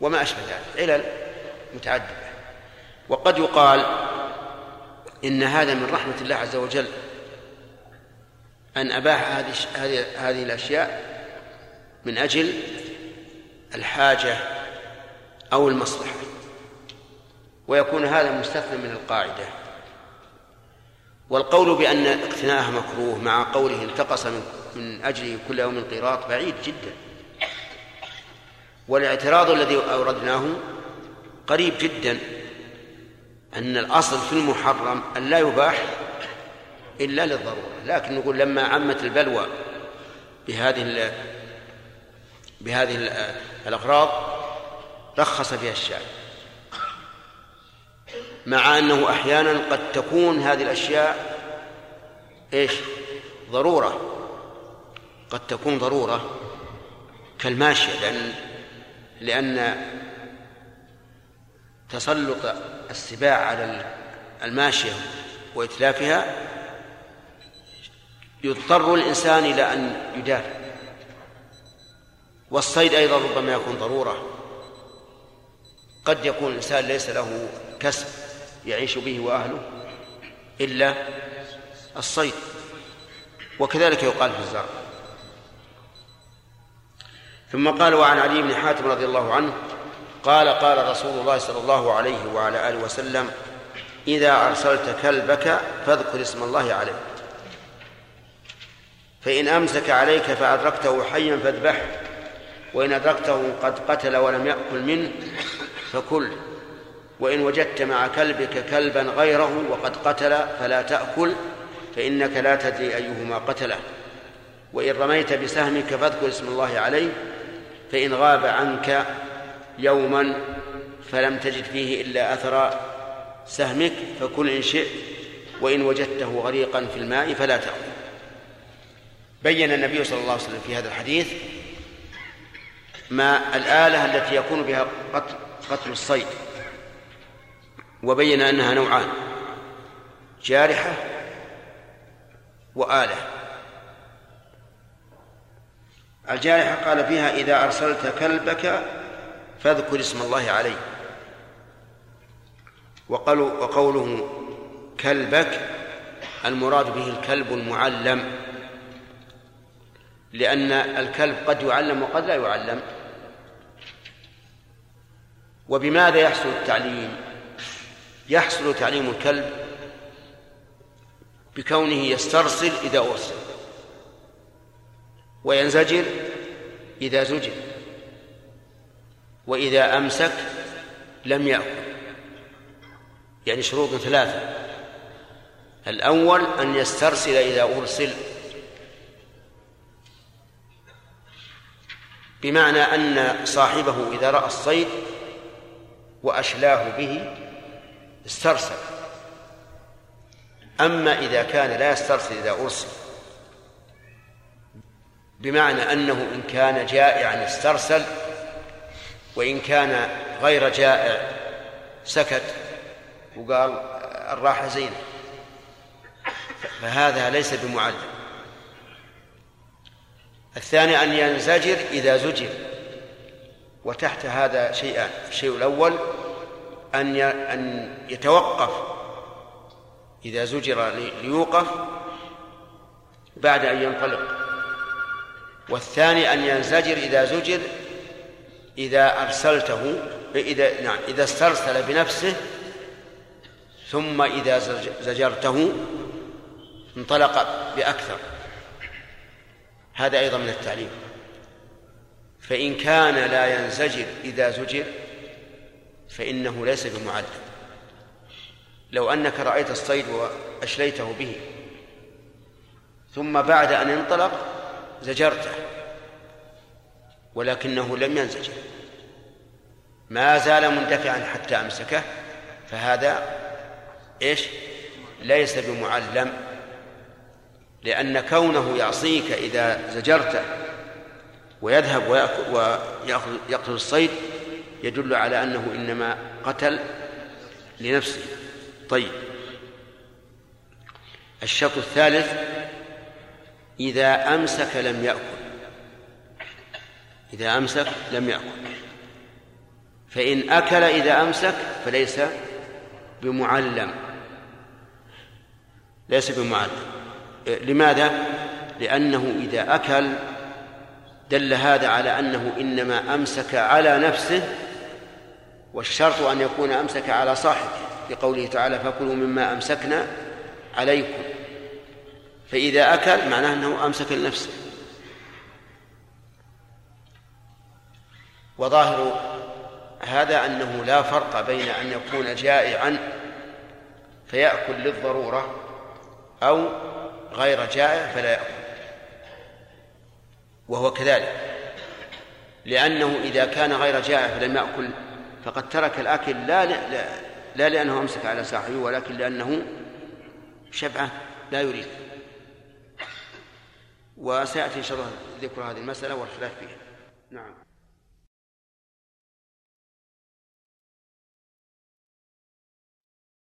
وما أشبه ذلك. علل متعددة. وقد يقال إن هذا من رحمة الله عز وجل أن أباح هذه هذه الأشياء من أجل الحاجة أو المصلحة. ويكون هذا مستثنى من القاعدة. والقول بأن اقتناءها مكروه مع قوله انتقص من من أجله كل يوم قيراط بعيد جدا. والاعتراض الذي أوردناه قريب جدا أن الأصل في المحرم أن لا يباح إلا للضرورة لكن نقول لما عمت البلوى بهذه بهذه ال- الأغراض رخص فيها الشارع مع أنه أحيانا قد تكون هذه الأشياء إيش؟ ضرورة قد تكون ضرورة كالماشية لأن لأن تسلط السباع على الماشية وإتلافها يضطر الإنسان إلى أن يدافع. والصيد أيضا ربما يكون ضرورة. قد يكون الإنسان ليس له كسب يعيش به وأهله إلا الصيد. وكذلك يقال في الزرع. ثم قال وعن علي بن حاتم رضي الله عنه قال قال رسول الله صلى الله عليه وعلى آله وسلم إذا أرسلت كلبك فاذكر اسم الله عليه فإن أمسك عليك فأدركته حيا فاذبحه وإن أدركته قد قتل ولم يأكل منه فكل وإن وجدت مع كلبك كلبا غيره وقد قتل فلا تأكل فإنك لا تدري أيهما قتله. وإن رميت بسهمك فاذكر اسم الله عليه فإن غاب عنك يوما فلم تجد فيه إلا أثر سهمك فكل إن شئت وإن وجدته غريقا في الماء فلا تأخذ بين النبي صلى الله عليه وسلم في هذا الحديث ما الآلة التي يكون بها قتل, قتل الصيد وبين أنها نوعان جارحة وآلة. الجارحة قال فيها إذا أرسلت كلبك فاذكر اسم الله عليه. وقالوا وقوله كلبك المراد به الكلب المعلم. لأن الكلب قد يعلم وقد لا يعلم. وبماذا يحصل التعليم؟ يحصل تعليم الكلب بكونه يسترسل إذا أرسل. وينزجر إذا زجر. وإذا أمسك لم يأكل. يعني شروط ثلاثة. الأول أن يسترسل إذا أرسل. بمعنى أن صاحبه إذا رأى الصيد وأشلاه به استرسل. أما إذا كان لا يسترسل إذا أرسل بمعنى أنه إن كان جائعا استرسل وإن كان غير جائع سكت وقال الراحة زينة. فهذا ليس بمعلم. الثاني أن ينزجر إذا زجر. وتحت هذا شيئان الشيء الأول أن أن يتوقف. إذا زجر ليوقف بعد أن ينطلق. والثاني أن ينزجر إذا زجر إذا أرسلته إذا نعم إذا استرسل بنفسه ثم إذا زجرته انطلق بأكثر. هذا أيضا من التعليم. فإن كان لا ينزجر إذا زجر فإنه ليس بمعلم لو أنك رأيت الصيد وأشليته به ثم بعد أن انطلق زجرته. ولكنه لم ينزجر ما زال مندفعا حتى أمسكه فهذا إيش؟ ليس بمعلم لأن كونه يعصيك إذا زجرته ويذهب ويأخذ يقتل الصيد يدل على أنه إنما قتل لنفسه. طيب. الشرط الثالث إذا أمسك لم يأكل. إذا أمسك لم يأكل. فإن أكل إذا أمسك فليس بمعلم. ليس بمعلم. لماذا؟ لأنه إذا أكل دل هذا على أنه إنما أمسك على نفسه والشرط أن يكون أمسك على صاحبه. لقوله تعالى فكلوا مما أمسكنا عليكم. فإذا أكل معناه أنه أمسك لنفسه. وظاهر هذا أنه لا فرق بين أن يكون جائعا فيأكل للضرورة أو غير جائع فلا يأكل. وهو كذلك لأنه إذا كان غير جائع فلم يأكل فقد ترك الأكل لا لا, لا لأنه أمسك على صاحبه ولكن لأنه شبعة لا يريد. وسيأتي إن شاء الله ذكر هذه المسألة والخلاف فيها.